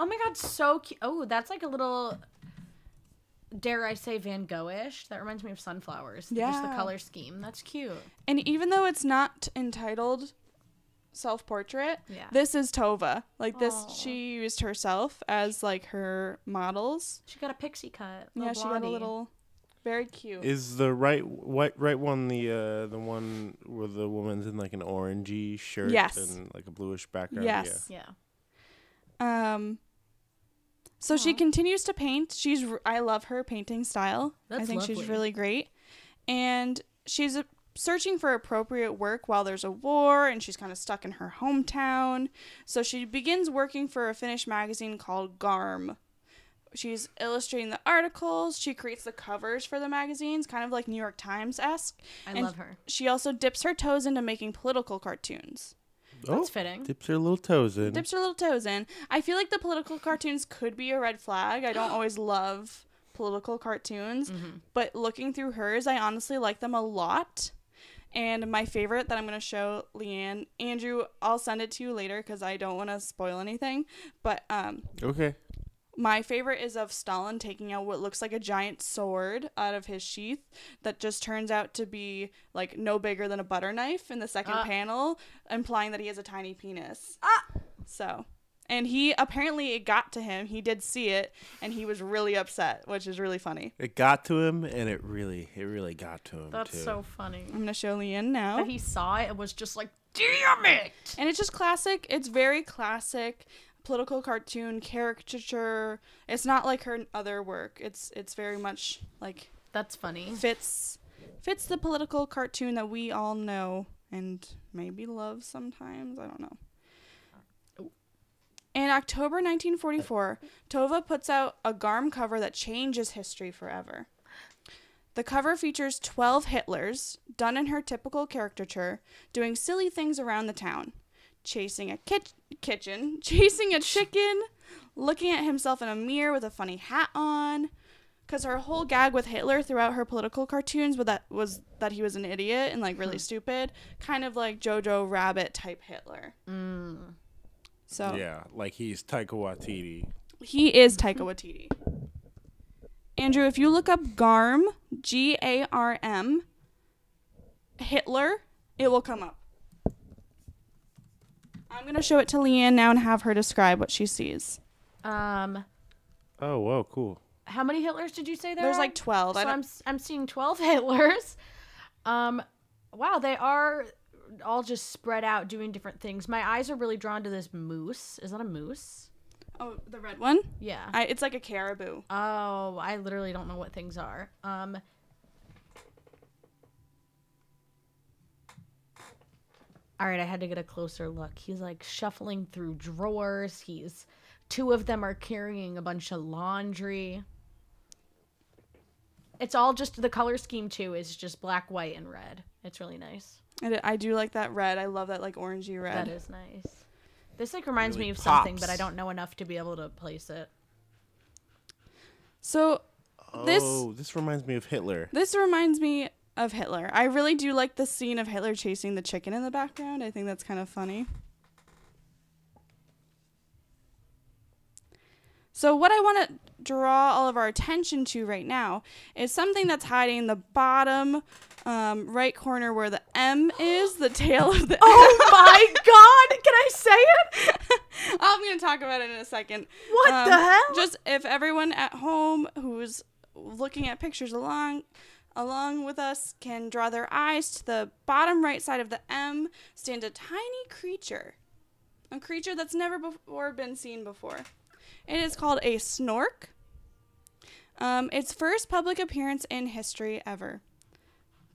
Oh my god, so cute. Oh, that's like a little. Dare I say Van Gogh-ish? That reminds me of sunflowers. the- Just the color scheme. That's cute. And even though it's not entitled self portrait, Yeah. this is Tove. Like this, Aw. she used herself as like her models. She got a pixie cut. Yeah, she got a little, very cute. Is the right white right one the uh the one where the woman's in like an orangey shirt Yes. and like a bluish background? Yes. Yeah. Um. So she continues to paint. She's I love her painting style. I That's think she's really great, and she's uh, searching for appropriate work while there's a war, and she's kind of stuck in her hometown. So she begins working for a Finnish magazine called Garm. She's illustrating the articles. She creates the covers for the magazines, kind of like New York Times esque. I And love her. She also dips her toes into making political cartoons. Oh, That's fitting. dips her little toes in. dips her little toes in. I feel like the political cartoons could be a red flag. I don't always love political cartoons, Mm-hmm. but looking through hers, I honestly like them a lot. And my favorite that I'm going to show Leanne, Andrew, I'll send it to you later because I don't want to spoil anything. But um, Okay. My favorite is of Stalin taking out what looks like a giant sword out of his sheath that just turns out to be like no bigger than a butter knife in the second Ah. panel, implying that he has a tiny penis. Ah! So, and he apparently it got to him. He did see it, and he was really upset, which is really funny. It got to him, and it really, it really got to him That's too. so funny. I'm gonna show Leanne now, That he saw it and was just like, damn it! and it's just classic. It's very classic political cartoon caricature. It's not like her other work. It's it's very much like That's funny. fits fits the political cartoon that we all know and maybe love sometimes. I don't know. In October 1944, Tove puts out a Garm cover that changes history forever. The cover features 12 Hitlers, done in her typical caricature, doing silly things around the town. Chasing a kit- kitchen, chasing a chicken, looking at himself in a mirror with a funny hat on. Because her whole gag with Hitler throughout her political cartoons was that, was that he was an idiot and like really stupid, kind of like Jojo Rabbit type Hitler. Mm. So Yeah, like he's Taika Waititi. he is Taika Waititi. Andrew, if you look up Garm, G A R M, Hitler, it will come up. I'm going to show it to Leanne now and have her describe what she sees. Um, Oh, whoa, cool. how many Hitlers did you say there? There's are? like 12. I So don't, I'm s- I'm seeing 12 Hitlers. Um, wow, they are all just spread out doing different things. My eyes are really drawn to this moose. Is that a moose? oh, the red one? Yeah. I, it's like a caribou. Oh, I literally don't know what things are. Um All right, I had to get a closer look. He's like shuffling through drawers. He's two of them are carrying a bunch of laundry. It's all just the color scheme too is just black, white, and red. It's really nice. I, I do like that red. I love that like orangey red. That is nice. This like reminds Really me of something, but I don't know enough to be able to place it. So This- Oh, this reminds me of Hitler. This reminds me of Hitler. I really do like the scene of Hitler chasing the chicken in the background. I think that's kind of funny. So, what I want to draw all of our attention to right now is something that's hiding in the bottom um, right corner where the M is, the tail of the Oh my god! Can I say it? I'm going to talk about it in a second. What Um, the hell? Just if everyone at home who's looking at pictures along along with us can draw their eyes to the bottom right side of the M stand a tiny creature. a creature that's never before been seen before. It is called a snork. Um, its first public appearance in history ever.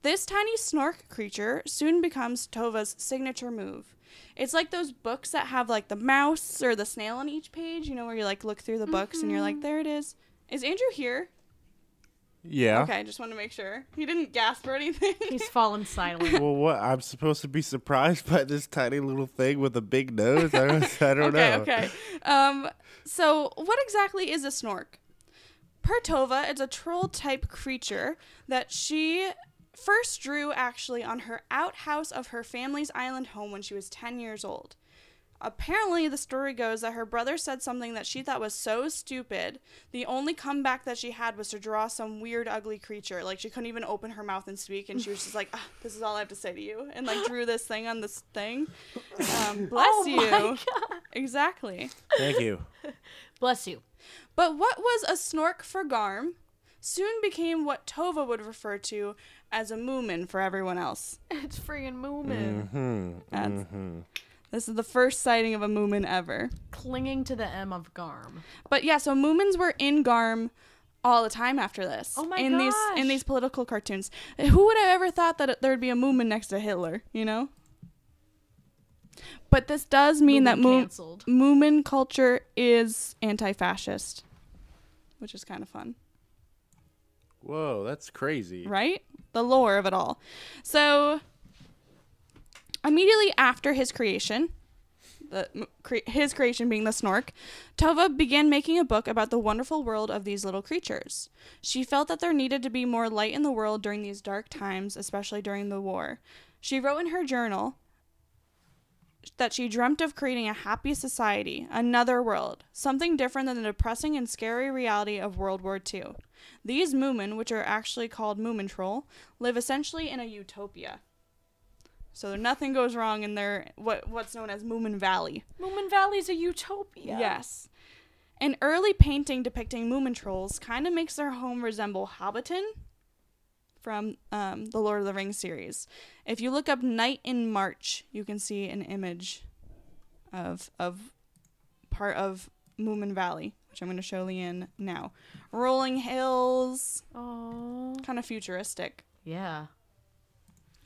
This tiny snork creature soon becomes Tove's signature move. It's like those books that have like the mouse or the snail on each page, you know, where you like look through the books and you're like, there it is. Is Andrew here? Yeah. Okay, I just want to make sure. He didn't gasp or anything. He's fallen silent. Well, what? I'm supposed to be surprised by this tiny little thing with a big nose? I don't, I don't okay, know. okay. Um, so what exactly is a snork? Pertova is a troll type creature that she first drew actually on her outhouse of her family's island home when she was 10 years old. Apparently, the story goes that her brother said something that she thought was so stupid. The only comeback that she had was to draw some weird, ugly creature. Like, she couldn't even open her mouth and speak, and she was just like, ah, This is all I have to say to you. And, like, drew this thing on this thing. Um, bless Oh you. my God. Exactly. Thank you. Bless you. But what was a snork for Garm soon became what Tove would refer to as a moomin for everyone else. It's friggin' Moomin. Hmm. That's- hmm This is the first sighting of a moomin ever. Clinging to the M of Garm. But yeah, so moomins were in Garm all the time after this. Oh my in these gosh. in these political cartoons. Who would have ever thought that there would be a moomin next to Hitler, you know? But this does mean that Moomin moom- canceled. moomin culture is anti-fascist, which is kind of fun. Whoa, that's crazy. right? The lore of it all. So, immediately after his creation, the cre- his creation being the snork, Tove began making a book about the wonderful world of these little creatures. She felt that there needed to be more light in the world during these dark times, especially during the war. She wrote in her journal that she dreamt of creating a happy society, another world, something different than the depressing and scary reality of World War II. These Moomin, which are actually called Moomin Troll, live essentially in a utopia. So nothing goes wrong in their what what's known as Moomin Valley. Moomin Valley's a utopia. Yes. An early painting depicting Moomin trolls kind of makes their home resemble Hobbiton from um, the Lord of the Rings series. If you look up Night in March, you can see an image of of part of Moomin Valley, which I'm going to show Leanne now. Rolling hills, Oh. kind of futuristic. Yeah.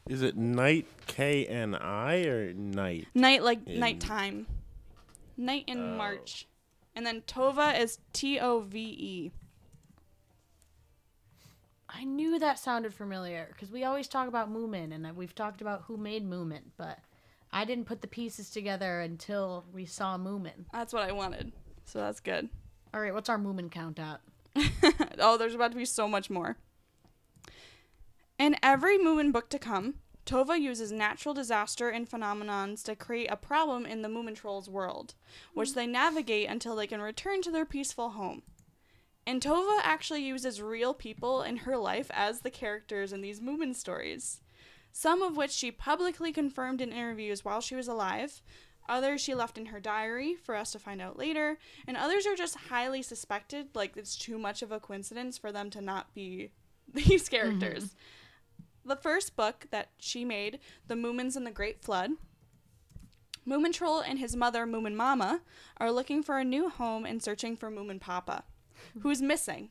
Is it night K N I or night? Night like In- nighttime. Night in Oh. March. And then Tove is T O V E. I knew that sounded familiar because we always talk about Moomin and we've talked about who made Moomin, but I didn't put the pieces together until we saw Moomin. That's what I wanted. So that's good. All right, what's our Moomin count at? oh, there's about to be so much more. In every Moomin book to come, Tove uses natural disaster and phenomenons to create a problem in the Moomin Trolls world, which mm. they navigate until they can return to their peaceful home. And Tove actually uses real people in her life as the characters in these Moomin stories, some of which she publicly confirmed in interviews while she was alive, others she left in her diary for us to find out later, and others are just highly suspected, like it's too much of a coincidence for them to not be these mm-hmm. characters. The first book that she made, The Moomins and the Great Flood, Moomin Troll and his mother, Moomin Mama, are looking for a new home and searching for Moomin Papa, who's missing.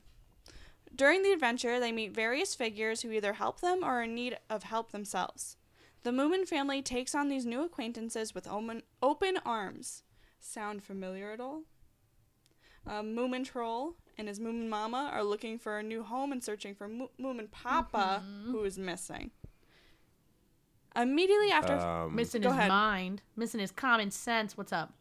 During the adventure, they meet various figures who either help them or are in need of help themselves. The Moomin family takes on these new acquaintances with open arms. Sound familiar at all? Um, Moomin Troll and his Moomin Mama are looking for a new home and searching for Mo- Moomin Papa, who is missing. Immediately after. Um, Missing his ahead. mind, missing his common sense. What's up?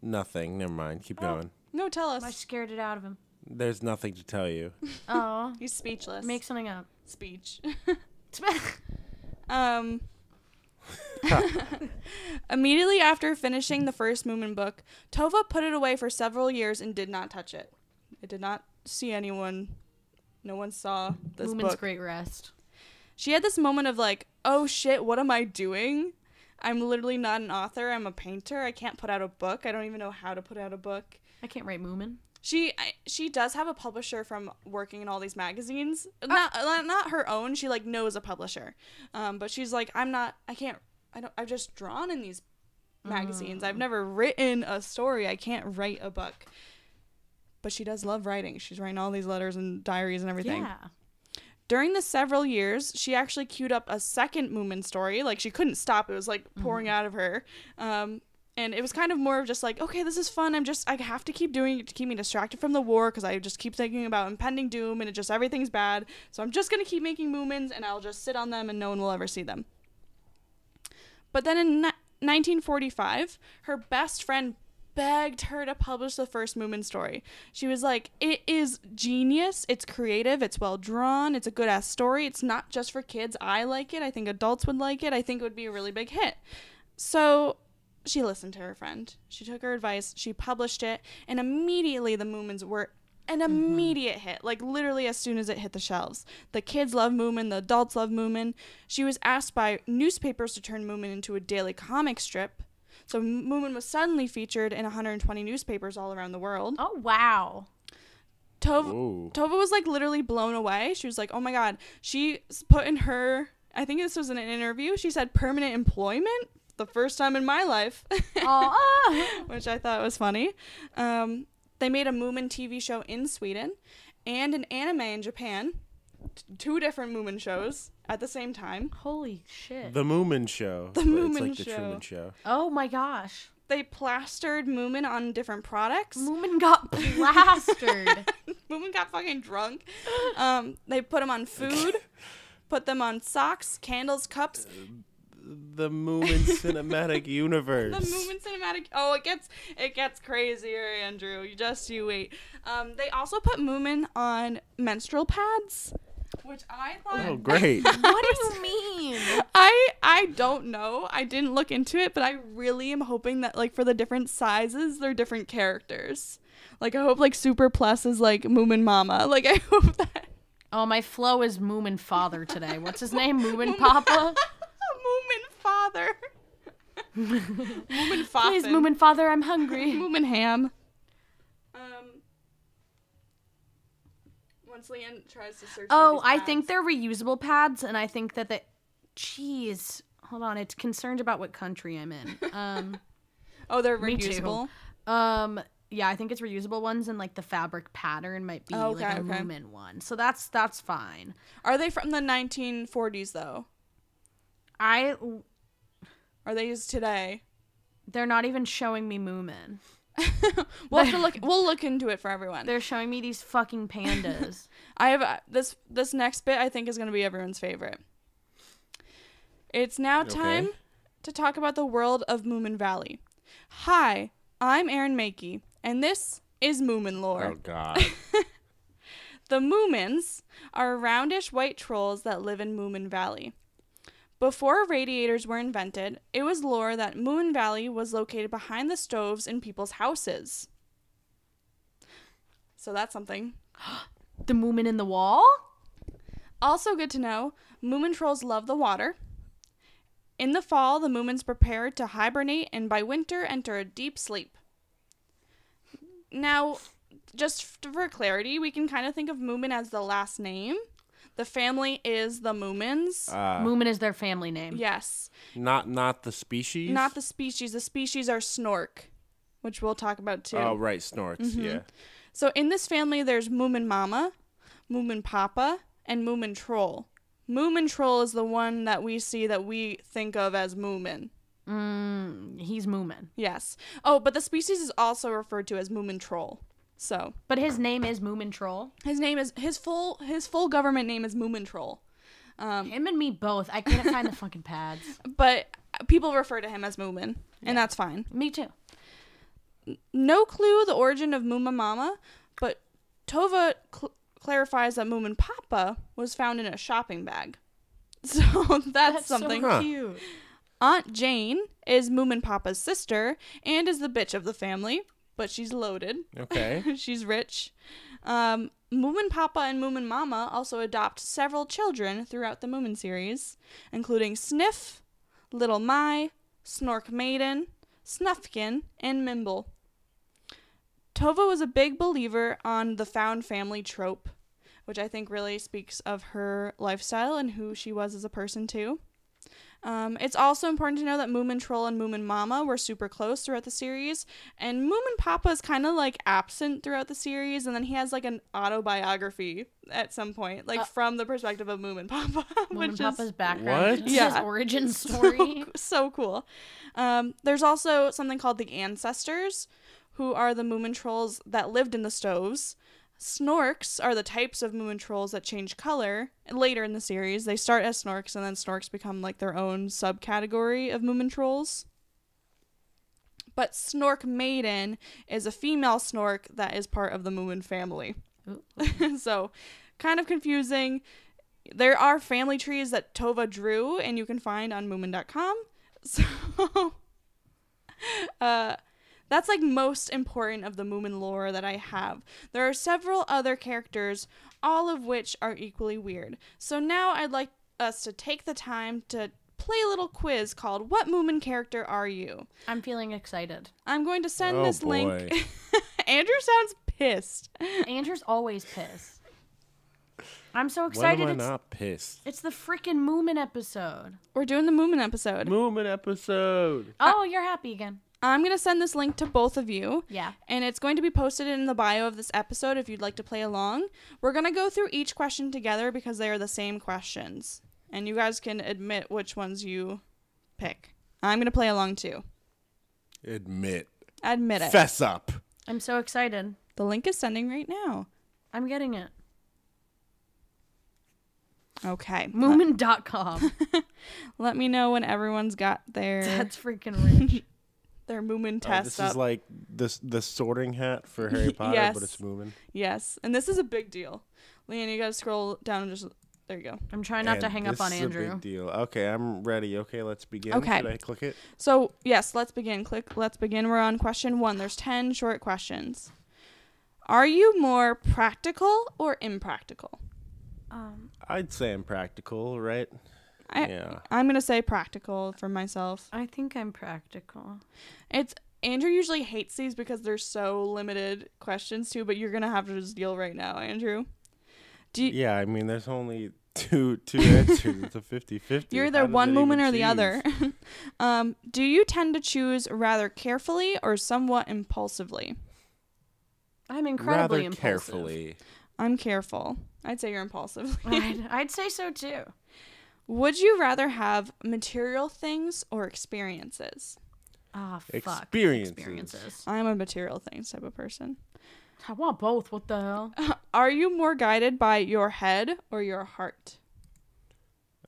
nothing. Never mind. Keep Oh. going. no, tell us. I scared it out of him. There's nothing to tell you. Oh, He's speechless. make something up. speech. Um, immediately after finishing the first Moomin book, Tove put it away for several years and did not touch it. It did not see anyone. No one saw this Moomin's book. great rest. She had this moment of like, "Oh shit, what am I doing? I'm literally not an author. I'm a painter. I can't put out a book. I don't even know how to put out a book." I can't write Moomin. She I, she does have a publisher from working in all these magazines. Not uh, not her own. She like knows a publisher. Um, but she's like, I'm not. I can't. I don't. I've just drawn in these magazines. I've never written a story. I can't write a book. But she does love writing. She's writing all these letters and diaries and everything. Yeah. During the several years, she actually queued up a second Moomin story. Like she couldn't stop; it was like pouring out of her. Um, and it was kind of more of just like, okay, this is fun. I'm just, I have to keep doing it to keep me distracted from the war because I just keep thinking about impending doom and it just everything's bad. So I'm just gonna keep making Moomins and I'll just sit on them and no one will ever see them. But then in 1945, her best friend begged her to publish the first Moomin story. She was like, It is genius. It's creative. It's well drawn. It's a good ass story. It's not just for kids. I like it. I think adults would like it. I think it would be a really big hit. So she listened to her friend. She took her advice. She published it. And immediately the Moomins were an immediate hit, like literally as soon as it hit the shelves. The kids love Moomin, the adults love Moomin. She was asked by newspapers to turn Moomin into a daily comic strip. So Moomin was suddenly featured in 120 newspapers all around the world. Oh wow. Tove, Whoa. Tove was like literally blown away. She was like, "Oh my god!" She put in her, I think this was in an interview. She said permanent employment, the first time in my life, which I thought was funny. Um, they made a Moomin TV show in Sweden, and an anime in Japan. T- two different Moomin shows at the same time. Holy shit. The Moomin Show. The it's Moomin like the Show. Truman Show. oh my gosh. They plastered Moomin on different products. Moomin got plastered. Moomin got fucking drunk. Um, they put them on food, put them on socks, candles, cups. The Moomin Cinematic Universe. The Moomin cinematic. Oh, it gets it gets crazier, Andrew. You just you wait. Um, they also put Moomin on menstrual pads, which I thought. Oh, great. what do you mean? I I don't know. I didn't look into it, but I really am hoping that like for the different sizes, they're different characters. Like I hope like Super Plus is like Moomin Mama. Like I hope that Oh, my flow is Moomin father today. What's his name? Moomin Papa? Moomin Father. Moomin Father. Please, Moomin father, I'm hungry. Moomin Ham. Um. Once Leanne tries to search. Oh, these I think they're reusable pads, and I think that the. Jeez. Hold on, it's concerned about what country I'm in. Um, Oh, they're Me too. reusable. um, yeah, I think it's reusable ones, and like the fabric pattern might be Oh, okay, like a okay. Moomin one. So that's that's fine. Are they from the 1940s though? I Are they used today? they're not even showing me Moomin. we'll have to look. We'll look into it for everyone. They're showing me these fucking pandas. I have uh, this. This next bit I think is going to be everyone's favorite. It's now time to talk about the world of Moomin Valley. Hi, I'm Aaron Makey, and this is Moomin lore. Oh, God. The Moomins are roundish white trolls that live in Moomin Valley. Before radiators were invented, it was lore that Moomin Valley was located behind the stoves in people's houses. So that's something. the Moomin in the wall? Also good to know, Moomin trolls love the water. In the fall, the Moomins prepare to hibernate and by winter enter a deep sleep. Now, just for clarity, we can kind of think of Moomin as the last name. The family is the Moomins. Uh, Moomin is their family name. yes. not not the species. Not the species. The species are Snork, which we'll talk about too. Oh, right, snorks. Mm-hmm. Yeah. So in this family, there's Moomin Mama, Moomin Papa, and Moomin Troll. Moomin Troll is the one that we see that we think of as Moomin. Mm, he's Moomin. Yes. Oh, but the species is also referred to as Moomin Troll. So But his name is Moomin Troll. his name is his full his full government name is Moomin Troll. Um, Him and me both. I couldn't find the fucking pads. but people refer to him as Moomin, and that's fine. Me too. no clue the origin of Mooma Mama, but Tove cl- clarifies that Moomin Papa was found in a shopping bag. So that's, something. Huh. cute. Aunt Jane is Moomin Papa's sister and is the bitch of the family, but she's loaded. Okay. she's rich. Um, Moomin Papa and Moomin Mama also adopt several children throughout the Moomin series, including Sniff, Little My, Snork Maiden, Snufkin, and Mimble. Tove was a big believer on the found family trope, which I think really speaks of her lifestyle and who she was as a person, too. Um, it's also important to know that Moomin Troll and Moomin Mama were super close throughout the series, and Moomin Papa is kind of like absent throughout the series, and then he has like an autobiography at some point, like Uh, from the perspective of Moomin Papa, Moon which Papa's is background. What? His Yeah. origin so, story. so cool. Um, there's also something called the Ancestors, who are the Moomin Trolls that lived in the stoves. Snorks are the types of Moomin Trolls that change color later in the series. They start as Snorks, and then Snorks become like their own subcategory of Moomin Trolls. But Snork Maiden is a female Snork that is part of the Moomin family. So, kind of confusing. There are family trees that Tove drew, and you can find on Moomin.com. So, uh, that's like most important of the Moomin lore that I have. There are several other characters, all of which are equally weird. So now I'd like us to take the time to play a little quiz called "What Moomin character are you?" I'm feeling excited. I'm going to send Oh, this link. boy. Andrew sounds pissed. Andrew's always pissed. I'm so When excited. am I It's, not pissed? it's the freaking Moomin episode. We're doing the Moomin episode. Movement episode. Oh, you're happy again. I'm going to send this link to both of you. Yeah. and it's going to be posted in the bio of this episode if you'd like to play along. We're going to go through each question together because they are the same questions, and you guys can admit which ones you pick. I'm going to play along too. Admit. Admit it. Fess up. I'm so excited. The link is sending right now. I'm getting it. Okay. Let, Moomin.com. let me know when everyone's got their That's freaking rich. Their Moomin Oh, test this up. is like this the sorting hat for Harry Potter, Yes. but it's moving. yes, and this is a big deal. Leanne, you got to scroll down and just there you go. I'm trying not to hang up this on is a Andrew. big deal. Okay, I'm ready. Okay, let's begin. Okay. Should I click it? So, yes, let's begin. Click let's begin. We're on question 1. There's 10 short questions. Are you more practical or impractical? Um, I'd say I'm practical, right? I yeah. I'm going to say practical for myself. I think I'm practical. It's Andrew usually hates these because they're so limited questions too, but you're going to have to just deal right now, Andrew. Do you, Yeah, I mean, there's only two two answers. It's a 50-50. You're How either one it moment even or the other. um, do you tend to choose rather carefully or somewhat impulsively? I'm incredibly Rather impulsive. carefully. I'm careful. I'd say you're impulsive. I'd, I'd say so too. Would you rather have material things or experiences? Ah, fuck. Experiences. Experiences. I'm a material things type of person. I want both. What the hell? Are you more guided by your head or your heart?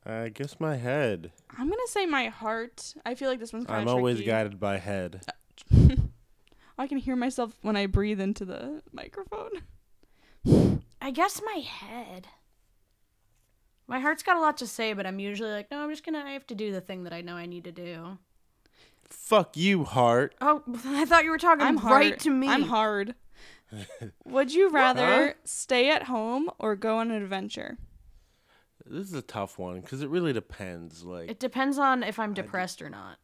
I guess my head. I'm gonna say my heart. I feel like this one's kind I'm of always guided by head. I can hear myself when I breathe into the microphone. I guess my head. My heart's got a lot to say, but I'm usually like, no, I'm just gonna. I have to do the thing that I know I need to do. Fuck you, heart. Oh, I thought you were talking I'm hard. right to me. I'm hard. Would you rather Huh? stay at home or go on an adventure? This is a tough one because it really depends. Like, It depends on if I'm depressed or not.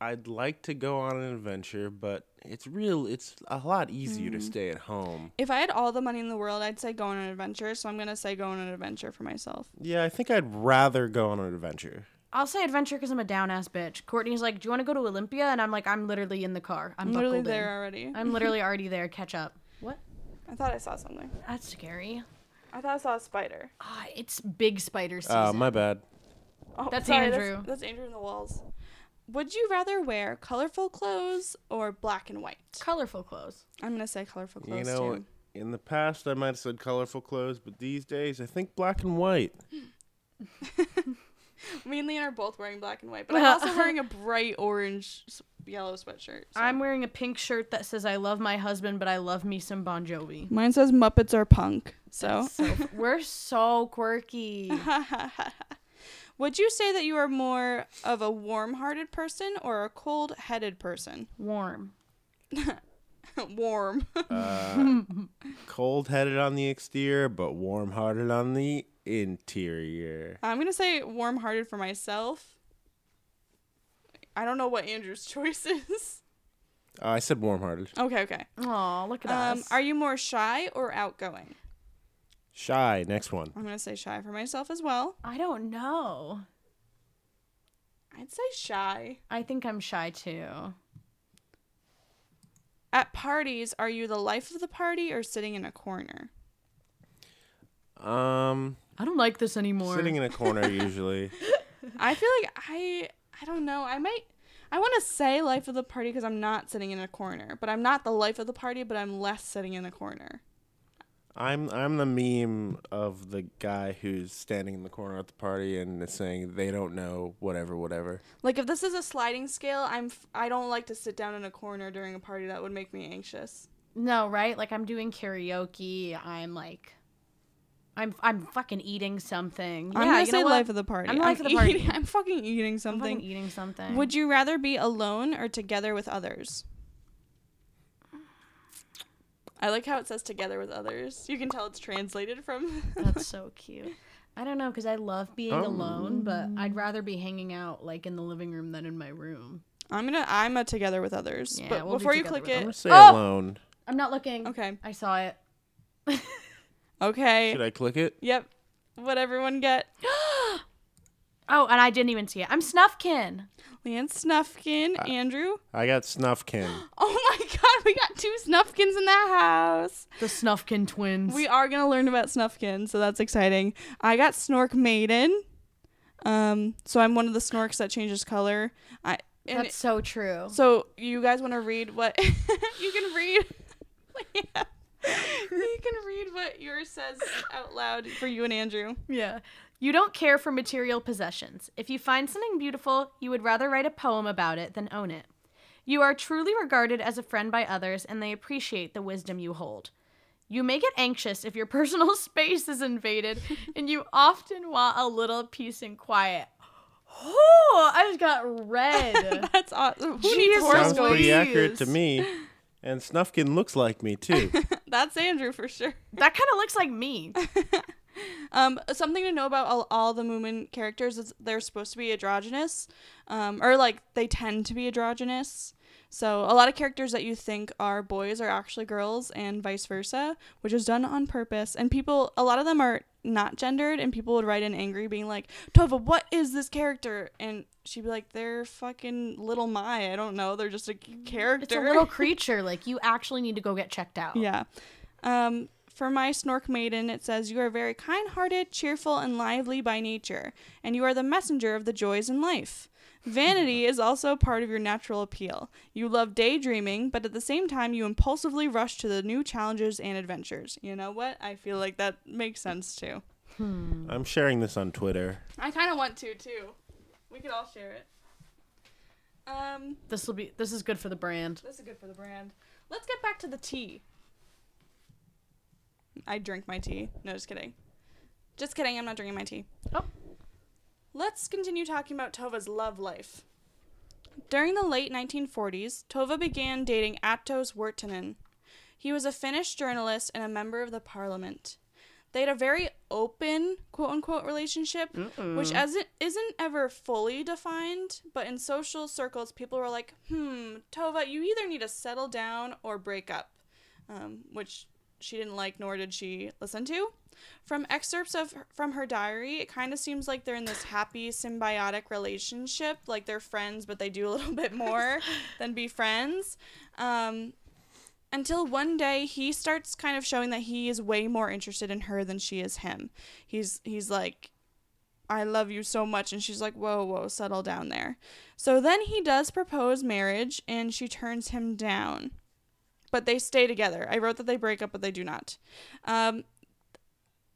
I'd like to go on an adventure, but it's real. It's a lot easier to stay at home. If I had all the money in the world, I'd say go on an adventure. So I'm gonna say go on an adventure for myself. Yeah, I think I'd rather go on an adventure. I'll say adventure because I'm a down ass bitch. Kourtney's like, "Do you want to go to Olympia?" And I'm like, "I'm literally in the car. I'm I'm literally buckled there in. already. I'm literally already there. Catch up." What? I thought I saw something. That's scary. I thought I saw a spider. Ah, it's big spider season. Uh, my bad. Oh, That's sorry, Andrew. That's, that's Andrew in the walls. Would you rather wear colorful clothes or black and white? Colorful clothes. I'm gonna say colorful clothes You clothes know, too. in the past I might have said colorful clothes, but these days I think black and white. Me and Leanne are both wearing black and white, but I'm also wearing a bright orange, yellow sweatshirt. so- I'm wearing a pink shirt that says "I love my husband, but I love me some Bon Jovi." Mine says Muppets are punk. So, So we're so quirky. would you say that you are more of a warm-hearted person or a cold-headed person? Warm. Warm. Uh, Cold headed on the exterior, but warm hearted on the interior. I'm gonna say warm-hearted for myself. I don't know what Andrew's choice is. Uh, I said warm hearted. Okay, okay. Oh, look at Um, us. are you more shy or outgoing? Shy, next one. I'm gonna say shy for myself as well. I don't know. I'd say shy. I think I'm shy too. At parties, are you the life of the party or sitting in a corner? Um, I don't like this anymore. sitting in a corner usually. I feel like I I don't know. I might I want to say life of the party because I'm not sitting in a corner, but I'm not the life of the party, but I'm less sitting in a corner. I'm I'm the meme of the guy who's standing in the corner at the party and is saying they don't know whatever whatever. Like if this is a sliding scale, I'm f- I don't like to sit down in a corner during a party. That would make me anxious. No, right? Like I'm doing karaoke. I'm like, I'm I'm fucking eating something. I'm yeah, gonna you say what? life of the party. I'm life of the party. eating- I'm fucking eating I'm something. fucking eating something. Would you rather be alone or together with others? I like how it says together with others. You can tell it's translated from. That's so cute. I don't know because I love being Oh. alone, but I'd rather be hanging out like in the living room than in my room. I'm gonna. I'm a together with others. Yeah, but we'll do before you click with I'm it, gonna say Oh! alone. I'm not looking. okay, I saw it. okay, Should I click it? yep. What everyone get? Oh, and I didn't even see it. I'm Snufkin. Leanne Snufkin, Uh, Andrew. I got Snufkin. Oh my God, we got two Snufkins in the house. The Snufkin twins. We are gonna learn about Snufkin, so that's exciting. I got Snork Maiden. Um, so I'm one of the Snorks that changes color. I and That's so true. So you guys want to read what you can read? Yeah. you can read what yours says out loud for you and Andrew. Yeah. You don't care for material possessions. If you find something beautiful, you would rather write a poem about it than own it. You are truly regarded as a friend by others, and they appreciate the wisdom you hold. You may get anxious if your personal space is invaded, and you often want a little peace and quiet. Oh, I just got red. That's awesome. Who Jesus needs Sounds horoscopes? pretty accurate to me. And Snufkin looks like me too. That's Andrew for sure. that kind of looks like me. Um, something to know about all, all the Moomin characters is they're supposed to be androgynous, um, or like they tend to be androgynous. So a lot of characters that you think are boys are actually girls, and vice versa, which is done on purpose. And people, a lot of them are not gendered, and people would write in angry, being like, "Tove, what is this character?" And she'd be like, "They're fucking little My. I don't know. They're just a character." It's a little creature. Like, you actually need to go get checked out. Yeah. Um, for my Snork Maiden, it says, You are very kind hearted, cheerful, and lively by nature, and you are the messenger of the joys in life. Vanity is also part of your natural appeal. You love daydreaming, but at the same time, you impulsively rush to the new challenges and adventures. You know what? I feel like that makes sense too. I'm sharing this on Twitter. I kind of want to too. We could all share it. Um, This will be. This is good for the brand. This is good for the brand. Let's get back to the tea. I drink my tea. No, just kidding. Just kidding. I'm not drinking my tea. Oh. Let's continue talking about Tove's love life. During the late 1940s, Tove began dating Atos Wirtanen. He was a Finnish journalist and a member of the parliament. They had a very open, quote unquote, relationship, which as it isn't ever fully defined, but in social circles, people were like, hmm, Tove, you either need to settle down or break up, um, which she didn't like, nor did she listen to. From excerpts of from her diary, it kind of seems like they're in this happy symbiotic relationship, like they're friends, but they do a little bit more than be friends. Um, until one day he starts kind of showing that he is way more interested in her than she is him. He's he's like I love you so much and she's like whoa whoa settle down there. So then he does propose marriage and she turns him down. But they stay together. I wrote that they break up but they do not. Um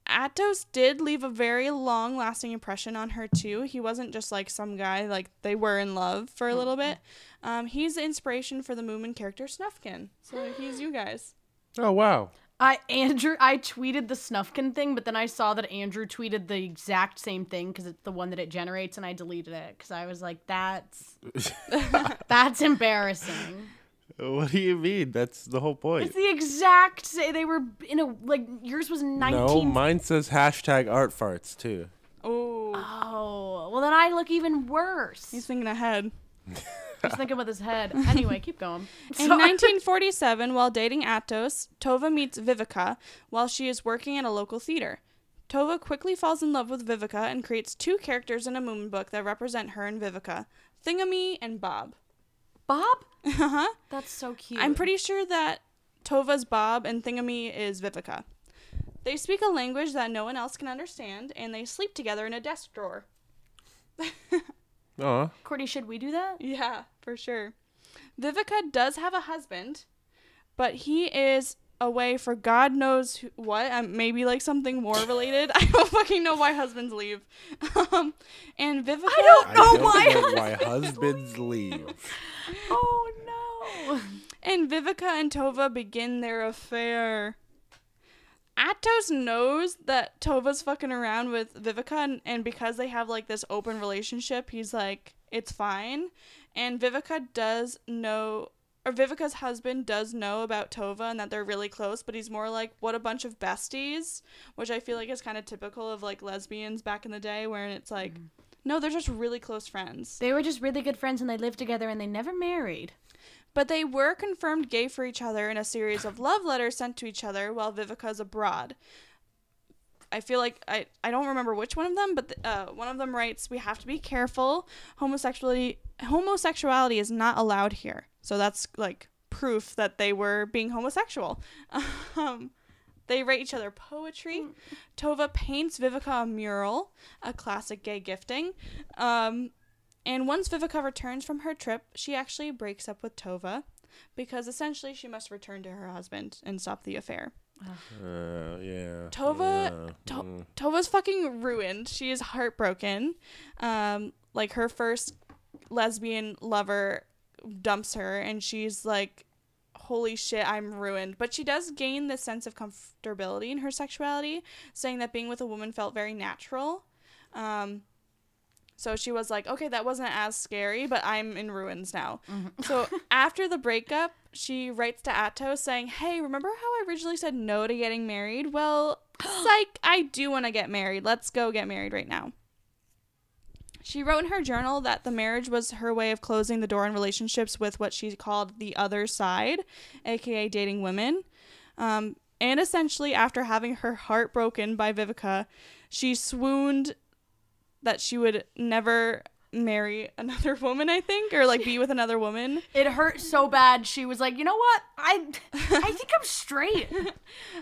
Atos did leave a very long lasting impression on her too. He wasn't just like some guy, like they were in love for a little bit. Um, he's the inspiration for the Moomin character Snufkin. So he's you guys. Oh wow. I Andrew I tweeted the Snufkin thing, but then I saw that Andrew tweeted the exact same thing because it's the one that it generates, and I deleted it because I was like, "That's that's embarrassing." What do you mean? That's the whole point. It's the exact say they were in a like yours was No, nineteen. mine says hashtag art farts too. Oh, oh well, then I look even worse. he's thinking ahead. He's thinking with his head. Anyway, keep going. In 1947, while dating Atos, Tove meets Vivica while she is working at a local theater. Tove quickly falls in love with Vivica and creates two characters in a moon book that represent her and Vivica Thingamy and Bob. Bob? Uh-huh. That's so cute. I'm pretty sure that Tove's Bob and Thingamy is Vivica. They speak a language that no one else can understand, and they sleep together in a desk drawer. Aw. Kourtney, should we do that? Yeah, for sure. Vivica does have a husband, but he is away for God knows who, what. Um, maybe like something more related. I don't fucking know why husbands leave. Um, and Vivica. I don't I know don't why know why husbands husbands leave. Oh no. And Vivica and Tove begin their affair. Atos knows that Tove's fucking around with Vivica, and, and because they have like this open relationship, he's like, it's fine. And Vivica does know, or Vivica's husband does know about Tove and that they're really close, but he's more like, what a bunch of besties, which I feel like is kind of typical of like lesbians back in the day, where it's like, no, they're just really close friends. They were just really good friends and they lived together and they never married. But they were confirmed gay for each other in a series of love letters sent to each other while Vivica's abroad. I feel like I, I don't remember which one of them, but uh, one of them writes, "We have to be careful. Homosexuality homosexuality is not allowed here." So that's like proof that they were being homosexual. Um, they write each other poetry. Tove paints Vivica a mural, a classic gay gifting. Um, and once Vivica returns from her trip, she actually breaks up with Tove because essentially she must return to her husband and stop the affair. Uh, yeah. Tove- yeah, To- mm. Tove's fucking ruined. She is heartbroken. Um, like her first lesbian lover dumps her, and she's like, "Holy shit, I'm ruined." But she does gain this sense of comfortability in her sexuality, saying that being with a woman felt very natural. Um, so she was like, "Okay, that wasn't as scary, but I'm in ruins now." So after the breakup, she writes to Atos saying, Hey, remember how I originally said no to getting married? Well, psych, I do want to get married. Let's go get married right now. She wrote in her journal that the marriage was her way of closing the door on relationships with what she called the other side, aka dating women. Um, and essentially, after having her heart broken by Vivica, she swooned that she would never marry another woman, I think, or like be with another woman. It hurt so bad. She was like, "You know what? I I think I'm straight."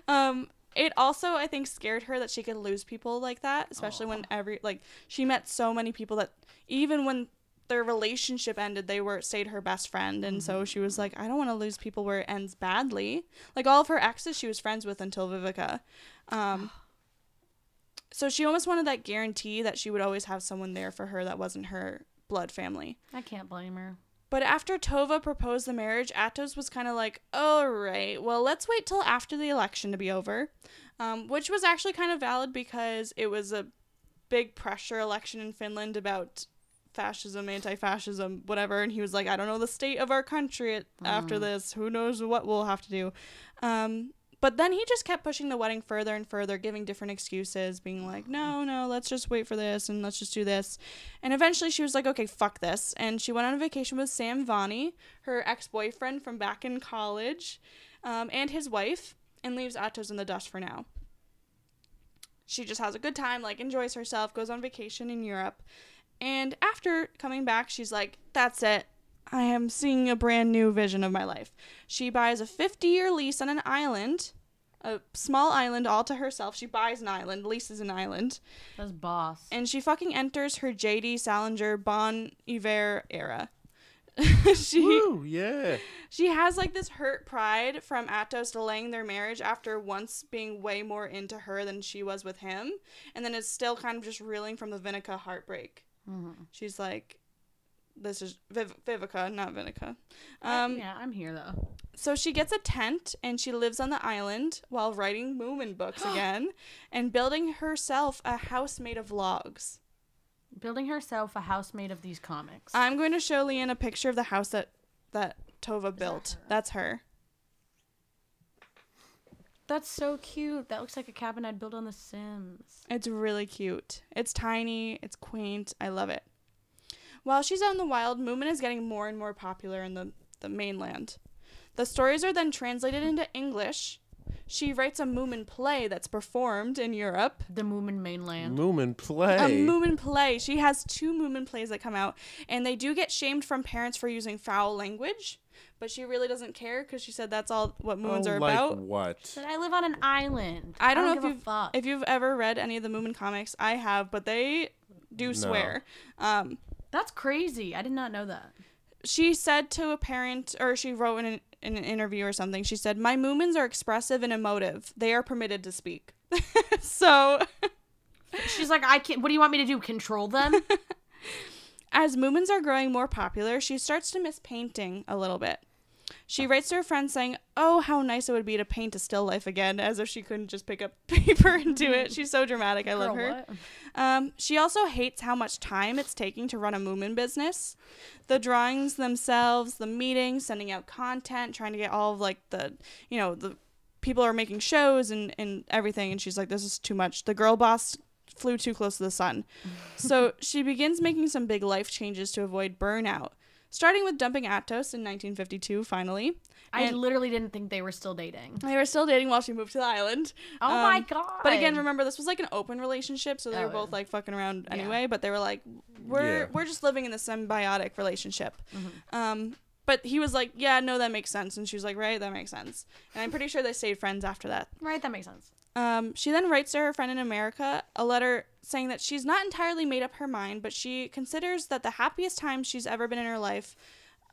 Um, it also I think scared her that she could lose people like that, especially when every like she met so many people that even when their relationship ended, they were stayed her best friend, and so she was like, I don't want to lose people where it ends badly. Like all of her exes, she was friends with until Vivica. Um, so she almost wanted that guarantee that she would always have someone there for her that wasn't her blood family. I can't blame her. But after Tove proposed the marriage, Atos was kind of like, all right, well, let's wait till after the election to be over. Um, which was actually kind of valid because it was a big pressure election in Finland about fascism, anti fascism, whatever. And he was like, I don't know the state of our country after this. Who knows what we'll have to do. Um, but then he just kept pushing the wedding further and further, giving different excuses, being like, no, no, let's just wait for this and let's just do this. And eventually she was like, okay, fuck this. And she went on a vacation with Sam Vanni, her ex boyfriend from back in college, um, and his wife, and leaves Atos in the dust for now. She just has a good time, like, enjoys herself, goes on vacation in Europe. And after coming back, she's like, that's it. I am seeing a brand new vision of my life. She buys a 50 year lease on an island, a small island all to herself. She buys an island, leases an island, That's boss. and she fucking enters her JD Salinger Bon Iver era. she Woo, yeah. she has like this hurt pride from Atos delaying their marriage after once being way more into her than she was with him, and then is still kind of just reeling from the Vinica heartbreak. Mm-hmm. She's like, "This is Viv- Vivica, not Vinica." Um, yeah, I'm here though. so she gets a tent and she lives on the island while writing Moomin books again and building herself a house made of logs. Building herself a house made of these comics. I'm going to show Leanne a picture of the house that that Tove built. That's her. That's so cute. That looks like a cabin I'd build on The Sims. It's really cute. It's tiny, it's quaint. I love it. While she's out in the wild, Moomin is getting more and more popular in the, the mainland. The stories are then translated into English, She writes a Moomin play that's performed in Europe. The Moomin mainland. Moomin play. A Moomin play. She has two Moomin plays that come out, and they do get shamed from parents for using foul language, but she really doesn't care because she said that's all what Moomins oh, are like about. what? But I live on an island. I don't, know give if a you've fuck. if you've ever read any of the Moomin comics. I have, but they do swear. Um, That's crazy. I did not know that. she said to a parent, or she wrote in an, in an interview or something. She said, "My Moomins are expressive and emotive. They are permitted to speak." so, She's like, I can't. What do you want me to do? Control them? as Moomins are growing more popular, she starts to miss painting a little bit. She writes to her friend saying, "Oh, how nice it would be to paint a still life again," as if she couldn't just pick up paper and do it. She's so dramatic. I love Girl, her. Um, she also hates how much time it's taking to run a Moomin business. The drawings themselves, the meetings, sending out content, trying to get all of like the, you know, the people are making shows and, and everything. And she's like, this is too much. The girl boss flew too close to the sun. so she begins making some big life changes to avoid burnout. Starting with dumping Atos in 1952, finally. I And- literally didn't think they were still dating. They were still dating while she moved to the island. Oh my Um, god. But again, remember this was like an open relationship, so they Oh, were both like fucking around Yeah. anyway. But they were like, we're Yeah. we're just living in this symbiotic relationship. Mm-hmm. Um, but he was like, yeah, no, that makes sense, and she was like, right, that makes sense. And I'm pretty sure they stayed friends after that. Right, that makes sense. Um, she then writes to her friend in America a letter saying that she's not entirely made up her mind, but she considers that the happiest time she's ever been in her life,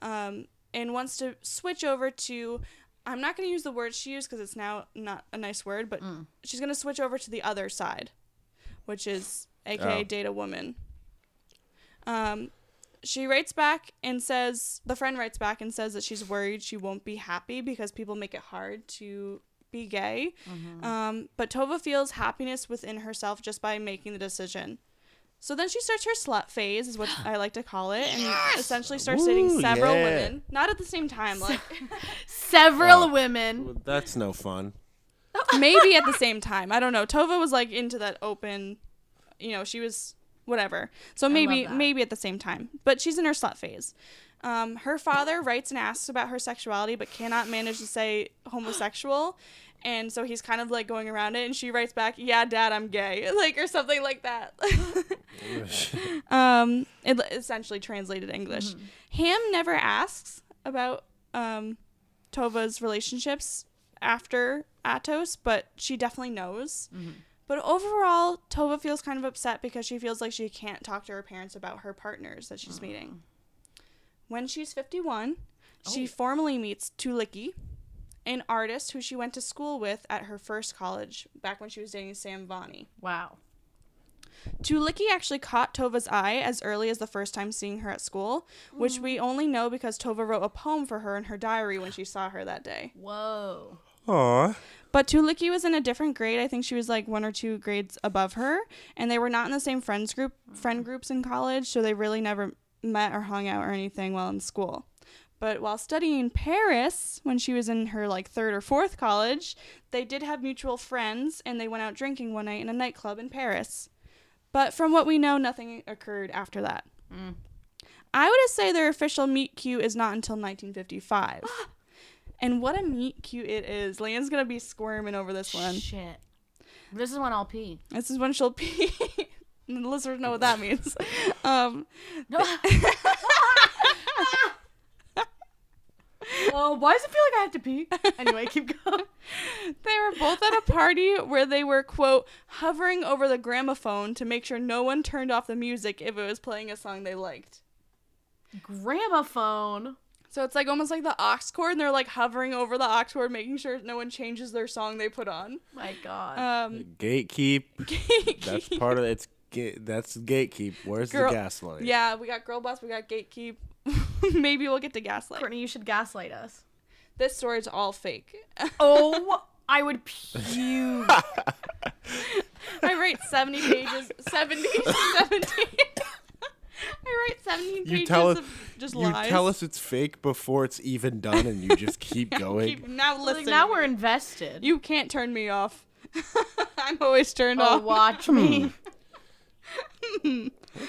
um, and wants to switch over to. I'm not going to use the word she used because it's now not a nice word, but Mm. she's going to switch over to the other side, which is aka Oh. date a woman. Um, she writes back and says the friend writes back and says that she's worried she won't be happy because people make it hard to be gay. Um, but Tove feels happiness within herself just by making the decision. So then she starts her slut phase, is what I like to call it, and essentially starts dating several yeah. women, not at the same time, like Several Oh. women. Well, that's no fun. maybe at the same time. I don't know. Tove was like into that open, you know, she was whatever. So maybe maybe at the same time, but she's in her slut phase. Um, her father writes and asks about her sexuality, but cannot manage to say homosexual, and so he's kind of like going around it. And she writes back, "Yeah, Dad, I'm gay," like or something like that. um, it, essentially translated English. Ham never asks about um, Tove's relationships after Atos, but she definitely knows. But overall, Tove feels kind of upset because she feels like she can't talk to her parents about her partners that she's meeting. When she's 51, she oh. formally meets Tuulikki, an artist who she went to school with at her first college back when she was dating Sam Vanni. Wow. Tuulikki actually caught Tove's eye as early as the first time seeing her at school, which we mm. only know because Tove wrote a poem for her in her diary when she saw her that day. Whoa. Aw. But Tuulikki was in a different grade. I think she was like one or two grades above her, and they were not in the same friends group friend mm. groups in college, so they really never met or hung out or anything while in school. But while studying Paris, when she was in her like third or fourth college, they did have mutual friends and they went out drinking one night in a nightclub in Paris. But from what we know, nothing occurred after that. Mm. I would say their official meet cute is not until 1955. and what a meet cute it is. Leanne's gonna be squirming over this one. Shit. This is when I'll pee. This is when she'll pee. And the listeners know what that means. Um, oh, why does it feel like I have to pee? Anyway, keep going. they were both at a party where they were, quote, hovering over the gramophone to make sure no one turned off the music if it was playing a song they liked. Gramophone. So it's like almost like the aux cord, and they're like hovering over the aux cord, making sure no one changes their song they put on. My God. Um, Gatekeep. That's part of it's. Ga- That's gatekeep. Where's Girl- the gaslight? yeah, we got girl boss, we got gatekeep. Maybe we'll get to gaslight. Kourtney, you should gaslight us. This story's all fake. Oh, I would puke. I write 70 pages. 70. 70. I write 17 pages You tell us. of just You lies. tell us it's fake before it's even done, and you just keep going. Keep- now like, now we're invested. You can't turn me off. I'm always turned oh, off. watch me.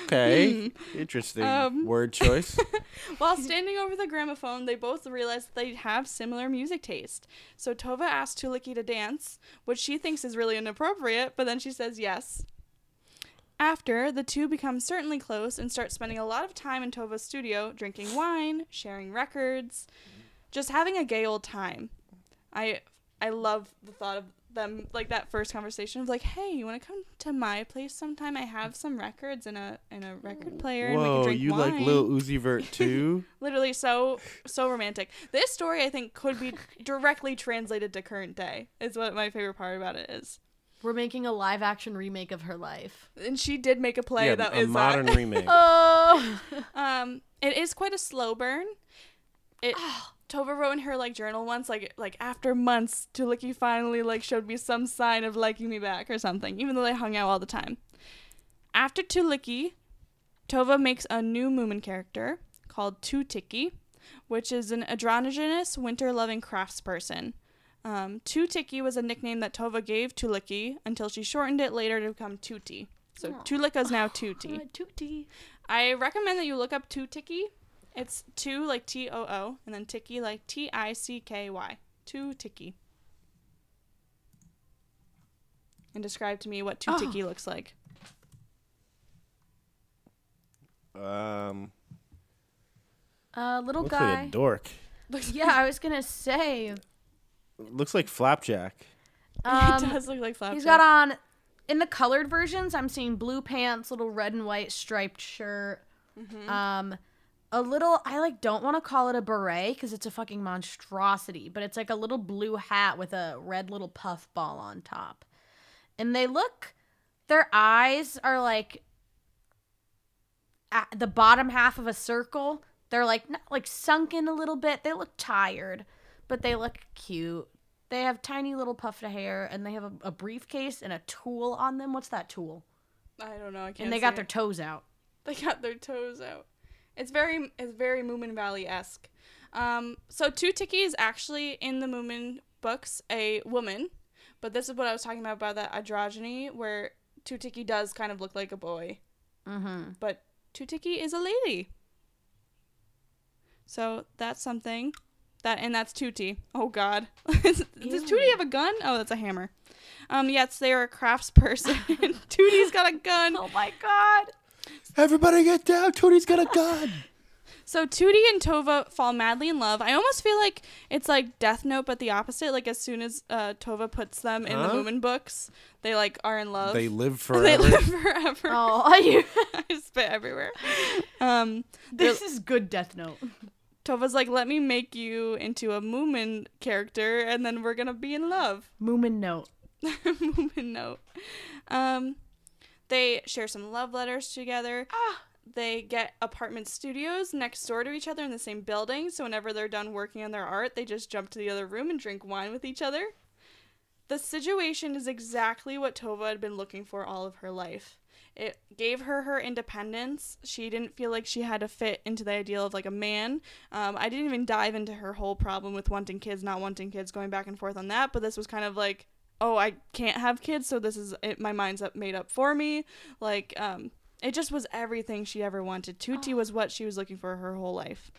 Okay. Interesting Um, word choice. While standing over the gramophone, they both realize that they have similar music taste. So Tove asks Tuulikki to dance, which she thinks is really inappropriate, but then she says yes. After, the two become certainly close and start spending a lot of time in Tove's studio, drinking wine, sharing records, just having a gay old time. I I love the thought of them like that first conversation of like, "Hey, you want to come to my place sometime? I have some records and a and a record player, and we can Whoa, drink you wine." like Lil Uzi Vert too? literally so so romantic this story i think could be directly translated to current day is what my favorite part about it is We're making a live action remake of her life. and she did make a play yeah, that a is modern that. remake. Oh. um it is quite a slow burn it tove wrote in her like journal once like like after months Tuulikki finally like showed me some sign of liking me back or something even though they hung out all the time after Tuulikki, Tove makes a new Moomin character called Too-ticky, which is an androgynous, winter-loving craftsperson. Um, Too-ticky was a nickname that Tove gave Tuulikki until she shortened it later to become Tuti. So Aw. Tuulikki is now Tuti. Tootie. I recommend that you look up Too-ticky. It's two like T O O and then Tiki like T I C K Y. Too-ticky. And describe to me what Too-ticky looks like. Um, Uh, little looks guy. like a dork. yeah, I was gonna say. Looks like Flapjack. Um, it does look like Flapjack. He's got on in the colored versions. I'm seeing blue pants, little red and white striped shirt. Mm-hmm. Um, a little. I like don't want to call it a beret because it's a fucking monstrosity, but it's like a little blue hat with a red little puff ball on top. And they look. Their eyes are like at the bottom half of a circle. They're like not like sunken a little bit. They look tired, but they look cute. They have tiny little puffed hair, and they have a, a briefcase and a tool on them. What's that tool? I don't know. I can't. And they got it. their toes out. They got their toes out. It's very it's very Moomin Valley esque. Um, so Too-ticky is actually in the Moomin books a woman, but this is what I was talking about about that androgyny where Too-ticky does kind of look like a boy, Mm-hmm. but Too-ticky is a lady. So that's something. That and that's Tuti. Oh God, does Ew. Tuti have a gun? Oh, that's a hammer. Um, yes, they are a craftsperson. Tuti's got a gun. Oh my god. Everybody get down. Tooty's got a gun. So Tootie and Tove fall madly in love. I almost feel like it's like Death Note, but the opposite. Like as soon as uh, Tove puts them in the Huh? Moomin books, they like are in love. they live forever. They live forever. Oh, you. I spit everywhere. Um, this is good Death Note. Tove's like, let me make you into a Moomin character, and then we're gonna be in love. Moomin Note. Moomin note. Um, they share some love letters together. Ah. They get apartment studios next door to each other in the same building, so whenever they're done working on their art, they just jump to the other room and drink wine with each other. The situation is exactly what Tove had been looking for all of her life. It gave her her independence. She didn't feel like she had to fit into the ideal of like a man. Um, I didn't even dive into her whole problem with wanting kids, not wanting kids, going back and forth on that. But this was kind of like, oh, I can't have kids, so this is it, my mind's up made up for me. Like, um, it just was everything she ever wanted. Tuti was what she was looking for her whole life.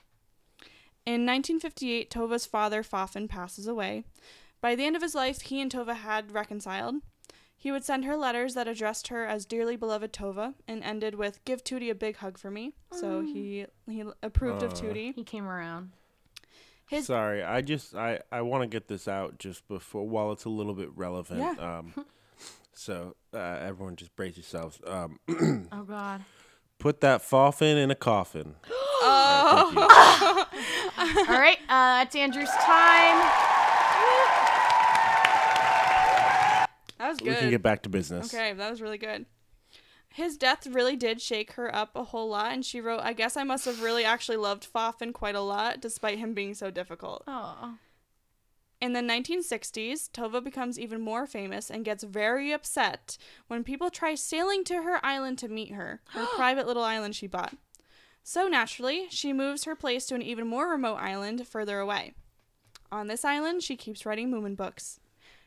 In 1958, Tove's father, Faffan, passes away. By the end of his life, he and Tove had reconciled. He would send her letters that addressed her as dearly beloved Tove and ended with "Give Tootie a big hug for me." So he he approved of Aw. Tootie. He came around. His Sorry, I just I I want to get this out just before while it's a little bit relevant. Yeah. Um, so uh, everyone just brace yourselves. Um, Oh God. put that foffin in a coffin. oh, Thank. All right, uh, it's Andrew's time. that was good. we can get back to business. Okay, that was really good. His death really did shake her up a whole lot, and she wrote, I guess I must have really actually loved Faffan quite a lot, despite him being so difficult. Oh. In the 1960s, Tove becomes even more famous and gets very upset when people try sailing to her island to meet her, her private little island she bought. So naturally, she moves her place to an even more remote island further away. On this island, she keeps writing Moomin books.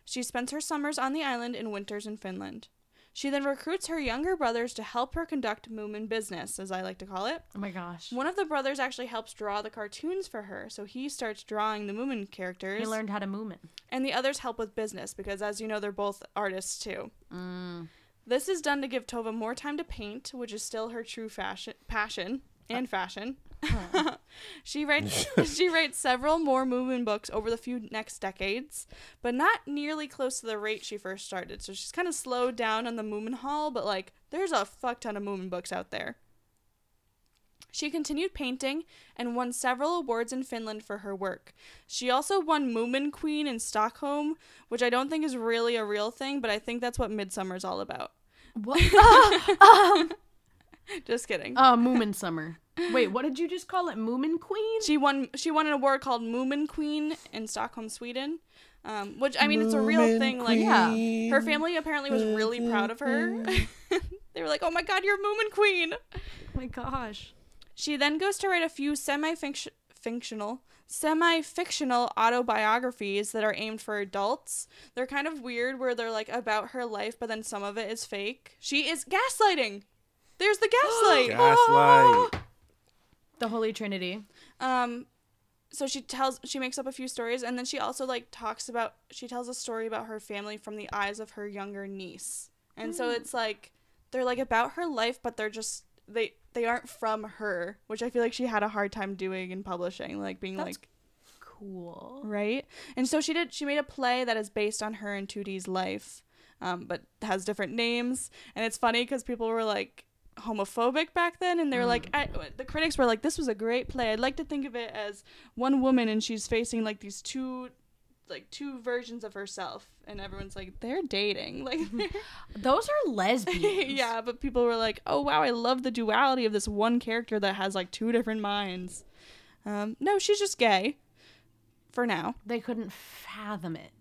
She spends her summers on the island and winters in Finland. She then recruits her younger brothers to help her conduct Moomin business, as I like to call it. Oh my gosh. One of the brothers actually helps draw the cartoons for her, so he starts drawing the Moomin characters. He learned how to moomin. and the others help with business because, as you know, they're both artists too. Mm. This is done to give Tove more time to paint, which is still her true fashion, passion and fashion. she writes she writes several more Moomin books over the few next decades, but not nearly close to the rate she first started. So she's kind of slowed down on the Moomin haul, but like there's a fuck ton of Moomin books out there. She continued painting and won several awards in Finland for her work. She also won Moomin Queen in Stockholm, which I don't think is really a real thing, but I think that's what Midsummer's all about. What? Oh, um, Just kidding. uh, Moomin Summer. Wait, what did you just call it? Moomin Queen? She won. She won an award called Moomin Queen in Stockholm, Sweden. Um, which I mean, it's a real Moomin thing. Like, yeah. her family apparently was really proud of her. they were like, "Oh my God, you're Moomin Queen." Oh my gosh. She then goes to write a few semi-fictional, semi-fictional autobiographies that are aimed for adults. They're kind of weird, where they're like about her life, but then some of it is fake. She is gaslighting. There's the gaslight. Gaslight. The Holy Trinity. um so she tells she makes up a few stories and then she also like talks about she tells a story about her family from the eyes of her younger niece and so it's like they're like about her life but they're just they they aren't from her which i feel like she had a hard time doing and publishing like being That's like Cool. right and so she did she made a play that is based on her and 2d's life um, but has different names and it's funny because people were like homophobic back then and they were like I, the critics were like this was a great play i'd like to think of it as one woman and she's facing like these two like two versions of herself and everyone's like they're dating like Those are lesbians. yeah but people were like oh wow i love the duality of this one character that has like two different minds um, no she's just gay for now They couldn't fathom it.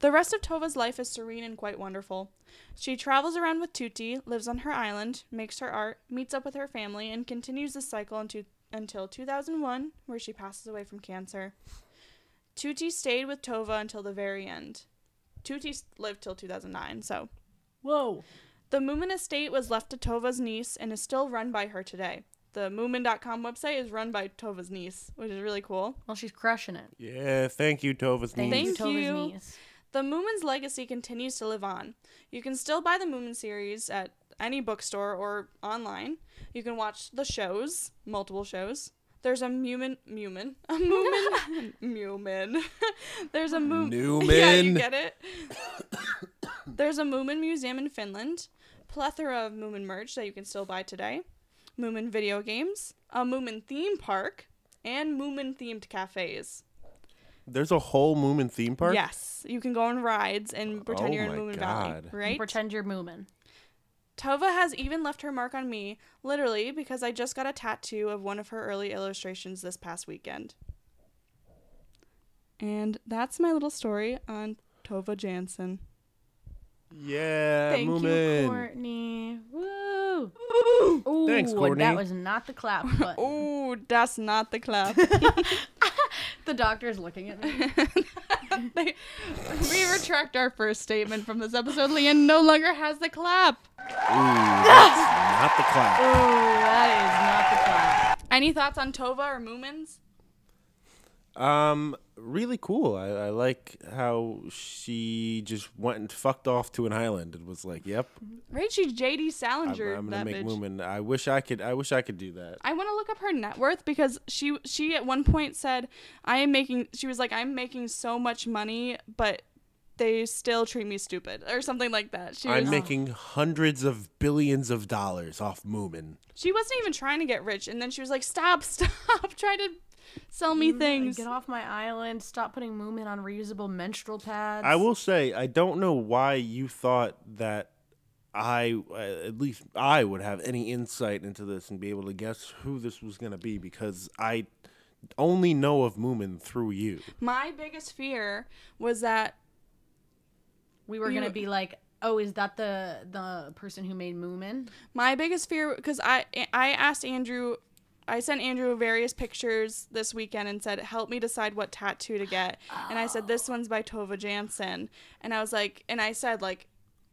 The rest of Tove's life is serene and quite wonderful. She travels around with Tuti, lives on her island, makes her art, meets up with her family, and continues this cycle into, until 2001, where she passes away from cancer. Tuti stayed with Tove until the very end. Tuti s- lived till 2009, so. Whoa. The Moomin estate was left to Tove's niece and is still run by her today. The Moomin.com website is run by Tove's niece, which is really cool. Well, she's crushing it. Yeah, thank you, Tove's Thank, niece. you, Tove's niece. The Moomin's legacy continues to live on. You can still buy the Moomin series at any bookstore or online. You can watch the shows, multiple shows. There's a Moomin, Moomin, a Moomin, Moomin. There's a Moomin. Yeah, you get it. There's a Moomin museum in Finland. Plethora of Moomin merch that you can still buy today. Moomin video games, a Moomin theme park, and Moomin themed cafes. There's a whole Moomin theme park. Yes, you can go on rides and pretend Oh you're in oh my Oh Moomin Valley, God. right? Pretend you're Moomin. Tove has even left her mark on me, literally, because I just got a tattoo of one of her early illustrations this past weekend. And that's my little story on Tove Jansson. Yeah, Thank Moomin. you, Kourtney. Woo. Ooh, Thanks, Kourtney. That was not the clap button. Oh, that's not the clap. the doctor's looking at me. They- we retract our first statement from this episode. Leanne no longer has the clap. Ooh, that's not the clap. Ooh, that is not the clap. Any thoughts on Tove or Moomins? Um, really cool. I, I like how she just went and fucked off to an island and was like, "Yep, Right? She's JD I'm, Salinger. I'm gonna make bitch. Moomin." I wish I could. I wish I could do that. I want to look up her net worth because she she at one point said I am making she was like I'm making so much money but they still treat me stupid or something like that. She was, I'm making hundreds of billions of dollars off Moomin. she wasn't even trying to get rich and then she was like stop stop trying to sell me things. Get off my island. Stop putting Moomin on reusable menstrual pads. I will say, I don't know why you thought that I, uh, at least I, would have any insight into this and be able to guess who this was going to be because I only know of Moomin through you. My biggest fear was that We were gonna be like, oh, is that the the person who made Moomin? My biggest fear, because I I asked Andrew, I sent Andrew various pictures this weekend and said, help me decide what tattoo to get. And I said, this one's by Tove Jansson. And I was like, and I said like,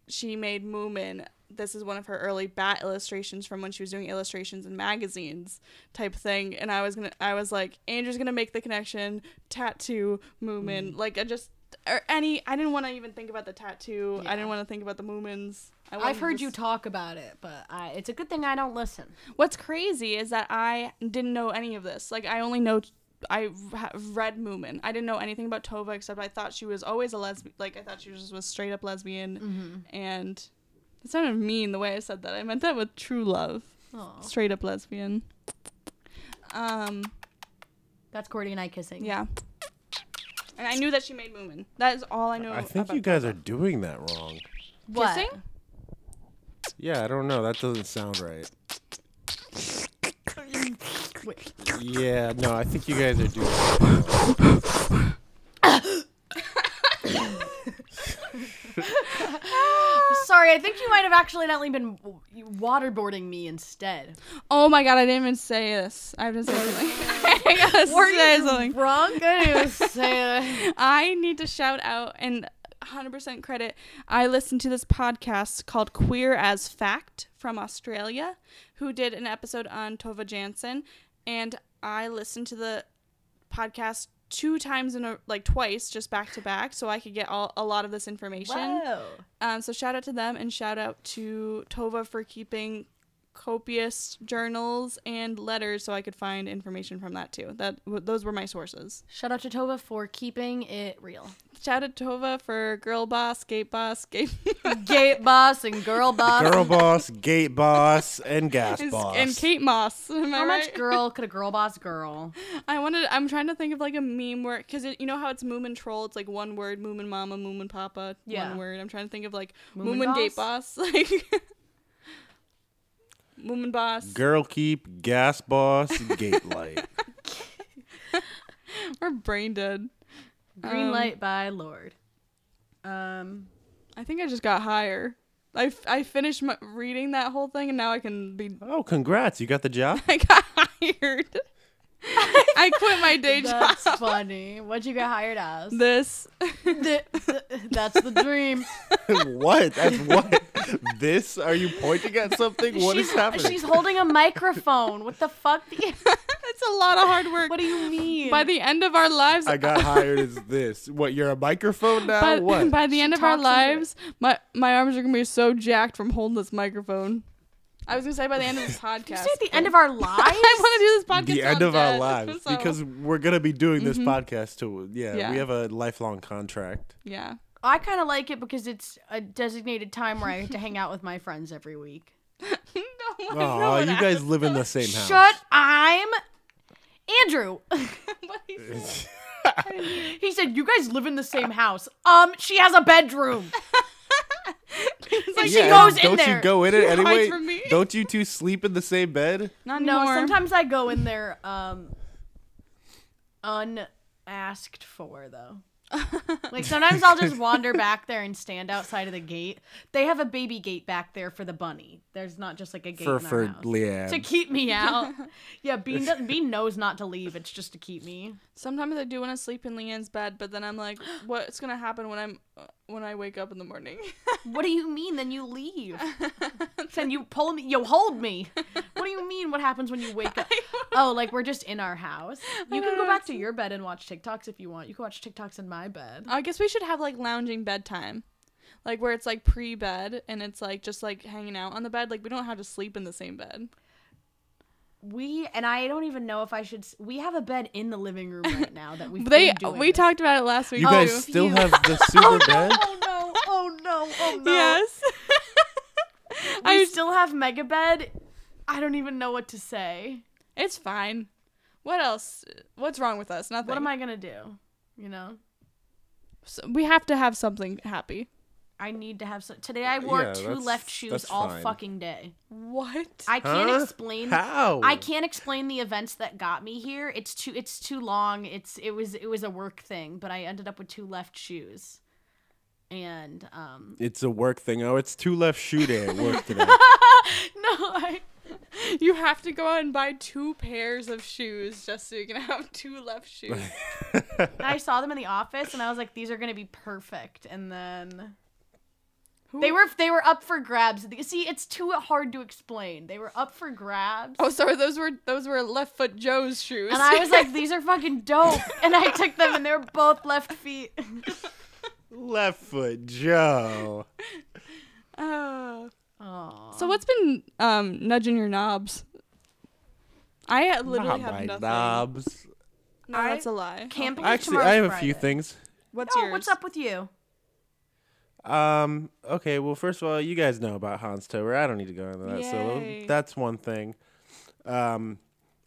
she made Moomin. This is one of her early bat illustrations from when she was doing illustrations in magazines type thing. And I was gonna, I was like, Andrew's gonna make the connection, tattoo, Moomin. Mm. Like I just, or any, I didn't want to even think about the tattoo. I didn't want to think about the Moomins. I I've heard to you talk about it, but I, it's a good thing I don't listen. What's crazy is that I didn't know any of this. Like I only know I read Moomin. I didn't know anything about Tove except I thought she was always a lesbian. Like I thought she was, was straight up lesbian. Mm-hmm. And it sounded mean the way I said that. I meant that with true love. Oh, Straight up lesbian. Um. that's Cordy and I kissing. Yeah. And I knew that she made Moomin. That is all I know. I think about you guys Tove. are doing that wrong. What? Kissing? Yeah, I don't know. That doesn't sound right. Yeah, no, I think you guys are doing that. Sorry, I think you might have accidentally been waterboarding me instead. Oh my god! I didn't even say this. I have to say something. I gotta Were say you something. drunk? I didn't even say that. I need to shout out and 100% credit. I listened to this podcast called Queer as Fact from Australia, who did an episode on Tove Jansson, and I listened to the podcast two times in a like twice, just back to back, so I could get all, a lot of this information. Whoa. Um, so shout out to them and shout out to Tove for keeping copious journals and letters so I could find information from that too. That w- those were my sources. Shout out to Tove for keeping it real. Shout out to Tove for girl boss, gate boss, gate Gate boss and girl boss. Girl boss, gate boss, and gas and, boss. and Kate Moss. Am I How much right? girl could a girl boss girl? I wanted. I'm trying to think of like a meme where, because you know how it's Moomin Troll. It's like one word, Moomin Mama, Moomin Papa. Yeah. One word. I'm trying to think of like Moomin Moomin, Gate Boss, like Moomin Boss. Girl keep, gas boss, gate light. We're brain dead. Green Um, light by Lorde. Um, I think I just got higher. I, f- I finished my, reading that whole thing and now I can be. Oh, congrats. You got the job? I got hired. I quit my day that's job. funny. What'd you get hired as? This. Th- th- that's the dream. what? That's what? this? Are you pointing at something? What is she's, happening? She's holding a microphone. What the fuck? do you- It's a lot of hard work. what do you mean? By the end of our lives, I got hired as this. What? You're a microphone now? by, what? by the She end of our talks into it. lives, my my arms are gonna be so jacked from holding this microphone. I was gonna say by the end of this podcast. you say at the but- end of our lives? I want to do this podcast. the end I'm of our lives so- because we're gonna be doing this podcast too. Yeah, Yeah. we have a lifelong contract. yeah. I kind of like it because it's a designated time where I get to hang out with my friends every week. no, one- no Oh, one you guys live in the same house. Shut. I'm Andrew. He said. he said, "You guys live in the same house." Um, she has a bedroom. Like, she goes and in don't there. you go in it She anyway? from me. Don't you two sleep in the same bed? Not No, anymore. sometimes I go in there um unasked for though. like sometimes I'll just wander back there and stand outside of the gate. They have a baby gate back there for the bunny. There's not just like a gate For in for house. Leanne. to keep me out. yeah, Bean doesn't, Bean knows not to leave. It's just to keep me. Sometimes I do want to sleep in Leanne's bed, but then I'm like, what's gonna happen when I'm when I wake up in the morning? What do you mean? Then you leave. then you pull me. You hold me. What do you mean? What happens when you wake up? Oh, like we're just in our house. You can go back to your bed and watch TikToks if you want. You can watch TikToks in my bed. I guess we should have like lounging bedtime. Like where it's like pre-bed and it's like just like hanging out on the bed. Like we don't have to sleep in the same bed. We and I don't even know if I should. We have a bed in the living room right now that we've They been doing we this. talked about it last week. you too. guys still phew. have the super oh, bed? Oh no! Oh no! Oh no! Yes. We I still have mega bed. I don't even know what to say. it's fine. What else? What's wrong with us? Nothing. What am I gonna do? You know, So we have to have something happy. I need to have some. Today I wore Yeah, two left shoes all fine. fucking day. What? I can't Huh? explain. How? I can't explain the events that got me here. It's too it's too long. It's it was it was a work thing, but I ended up with two left shoes. And um It's a work thing. Oh, it's two left shoe day at work today. no, I You have to go out and buy two pairs of shoes just so you can have two left shoes. I saw them in the office and I was like these are going to be perfect. And then They were they were up for grabs. See, it's too hard to explain. They were up for grabs. Oh, sorry. Those were those were left foot Joe's shoes. And I was like, these are fucking dope. And I took them and they were both left feet. Left foot Joe. oh. Oh. So what's been um nudging your knobs? I uh, literally Not have my nothing. knobs. No, I that's a lie. can't Actually, tomorrow's I have a few things. What's Oh, yours? what's up with you? Um. Okay. Well, first of all, you guys know about Hans Tober. I don't need to go into that. Yay. So that's one thing. Um,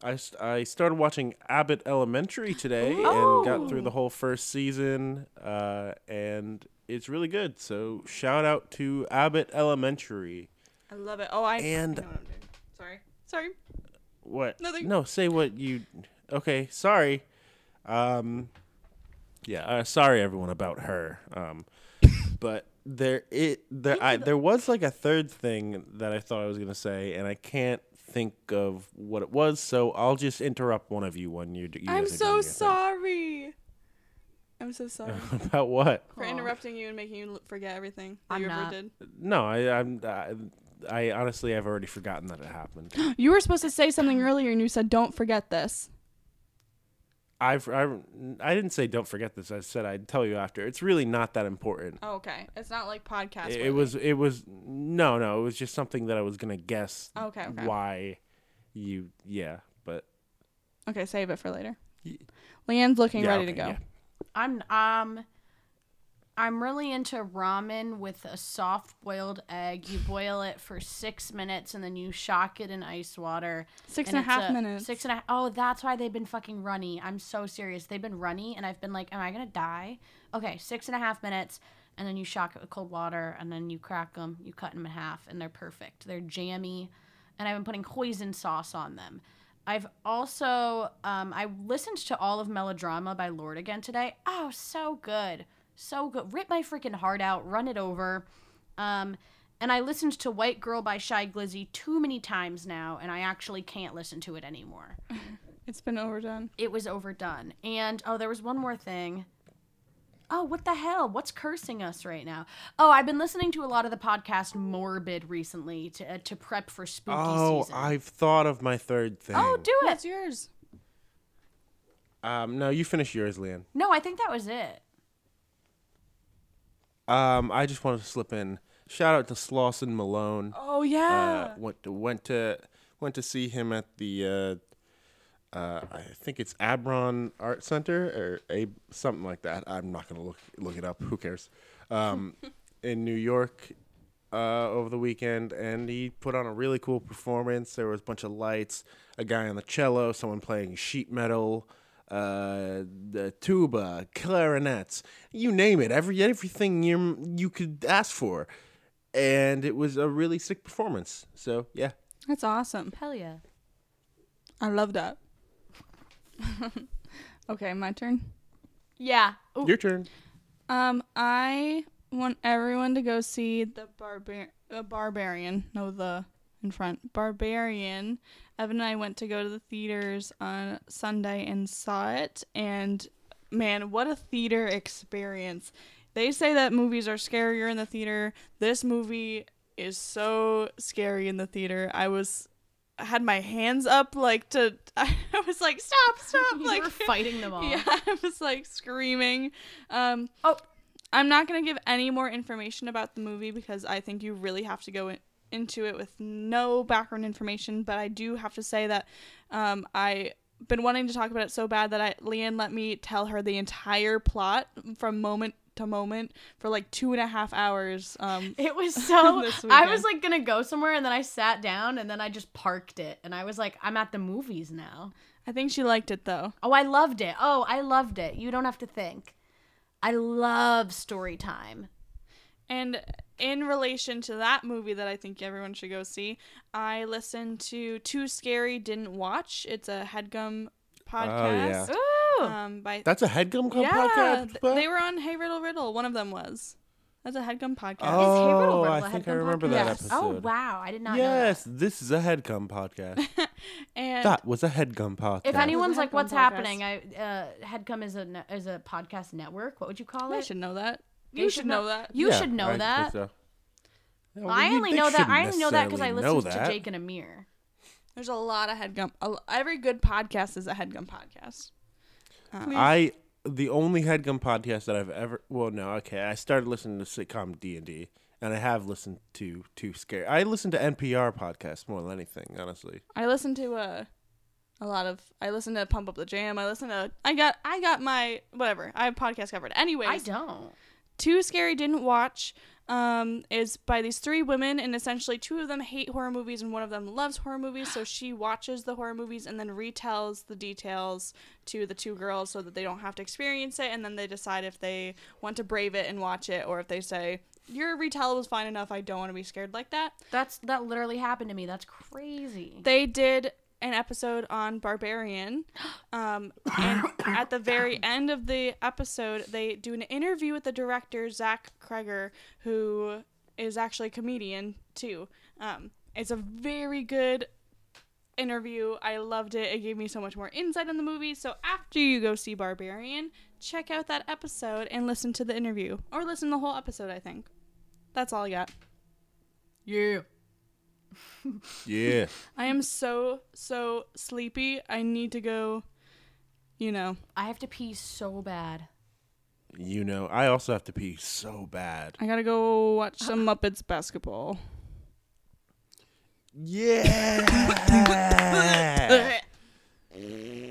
I I started watching Abbott Elementary today and got through the whole first season. Uh, and it's really good. So shout out to Abbott Elementary. I love it. Oh, I. And- I know what I'm doing. Sorry. Sorry. What? Nothing. No, say what you. Okay, sorry. Um, yeah, uh, sorry everyone about her. Um, but there it there I there was like a third thing that I thought I was gonna say, and I can't think of what it was. So I'll just interrupt one of you when you're. You I'm so doing thing. sorry. I'm so sorry about what? for Aw. interrupting you and making you forget everything that I'm you not. ever did. No, I I'm. I, I honestly have already forgotten that it happened. You were supposed to say something earlier, and you said, "Don't forget this." I've I, I didn't say don't forget this. I said I'd tell you after. It's really not that important. Oh, okay. It's not like podcast. It, it was it was no no it was just something that I was gonna guess Okay, okay. why you yeah but Okay, save it for later. Ye- Leanne's looking yeah, ready to okay, go. yeah. I'm um I'm really into ramen with a soft boiled egg. You boil it for six minutes and then you shock it in ice water. Six and a it's half minutes. Six and Oh, that's why they've been fucking runny. I'm so serious. They've been runny and I've been like, Am I gonna die? Okay, six and a half minutes and then you shock it with cold water and then you crack them, you cut them in half and they're perfect. They're jammy and I've been putting hoisin sauce on them. I've also um, I listened to all of Melodrama by Lorde again today. Oh, so good, so good. Rip my freaking heart out, run it over. Um, and I listened to White Girl by Shy Glizzy too many times now, and I actually can't listen to it anymore. It's been overdone. It was overdone. And oh, there was one more thing. Oh, what the hell? What's cursing us right now? Oh, I've been listening to a lot of the podcast Morbid recently to uh, to prep for spooky oh season. I've thought of my third thing oh, do it. What's yours? um no you finish yours Leanne No, I think that was it. Um I just wanted to slip in shout out to Slauson Malone Oh uh yeah. went to went to went to see him at the uh uh, I think it's Abron Art Center or a something like that. I'm not gonna look look it up. Who cares? Um, in New York uh, over the weekend, and he put on a really cool performance. There was a bunch of lights, a guy on the cello, someone playing sheet metal, uh, the tuba, clarinets, you name it. Every everything you you could ask for, and it was a really sick performance. So yeah, That's awesome. Hell yeah. I love that. okay, my turn. Yeah. Ooh, your turn. Um, I want everyone to go see the barbar uh, barbarian. No, the in front barbarian. Evan and I went to go to the theaters on Sunday and saw it, and man, what a theater experience! They say that movies are scarier in the theater. This movie is so scary in the theater. I was. I had my hands up like to I was like stop stop you like were fighting them all. yeah, I was like screaming. Um, Oh. I'm not gonna give any more information about the movie because I think you really have to go in, into it with no background information. But I do have to say that um, I been wanting to talk about it so bad that I Leanne let me tell her the entire plot from moment to moment for like two and a half hours. Um, It was so. I was like gonna go somewhere, and then I sat down, and then I just parked it, and I was like, I'm at the movies now. I think she liked it though. Oh, I loved it. Oh, I loved it. You don't have to think. I love story time. And in relation to that movie that I think everyone should go see, I listened to Too Scary Didn't Watch. It's a headgum podcast. Ooh. Um, by That's a headgum Club yeah, podcast. th- they were on Hey Riddle Riddle. One of them was. That's a headgum podcast. Oh, Is Hey Riddle Riddle I a think I headgum remember podcast? that Yes. Oh wow, I did not yes, know this is a headgum podcast. and that was a headgum podcast. If anyone's like, "What's podcast. happening?" I uh, Headgum is a ne- is a podcast network. What would you call I it? I should know that. They You should should know- know that. You Yeah, should know I think that. so. Well, I you- only they know that. shouldn't I only know that because I necessarily know listened to that. Jake and Amir. There's a lot of headgum. a l- Every good podcast is a headgum podcast. I the only headgum podcast that I've ever well no okay I started listening to sitcom D and D and I have listened to Too Scary. I listen to NPR podcasts more than anything honestly. I listen to uh, a lot of. I listen to Pump Up the Jam. I listen to. I got. I got my whatever. I have podcast covered. Anyways, I don't. Too Scary Didn't Watch um, is by these three women, and essentially two of them hate horror movies and one of them loves horror movies. So she watches the horror movies and then retells the details to the two girls so that they don't have to experience it. And then they decide if they want to brave it and watch it, or if they say, Your retell was fine enough, I don't want to be scared like that. That's that literally happened to me. That's crazy. They did an episode on Barbarian. Um, and at the very end of the episode, they do an interview with the director, Zach Cregger, who is actually a comedian too. Um, it's a very good interview. I loved it. It gave me so much more insight on the movie. So after you go see Barbarian, check out that episode and listen to the interview. Or listen to the whole episode, I think. That's all I got. Yeah. Yeah. I am so, so sleepy. I need to go, you know. I have to pee so bad. you know, I also have to pee so bad. I gotta go watch some ah. Muppets basketball. Yeah.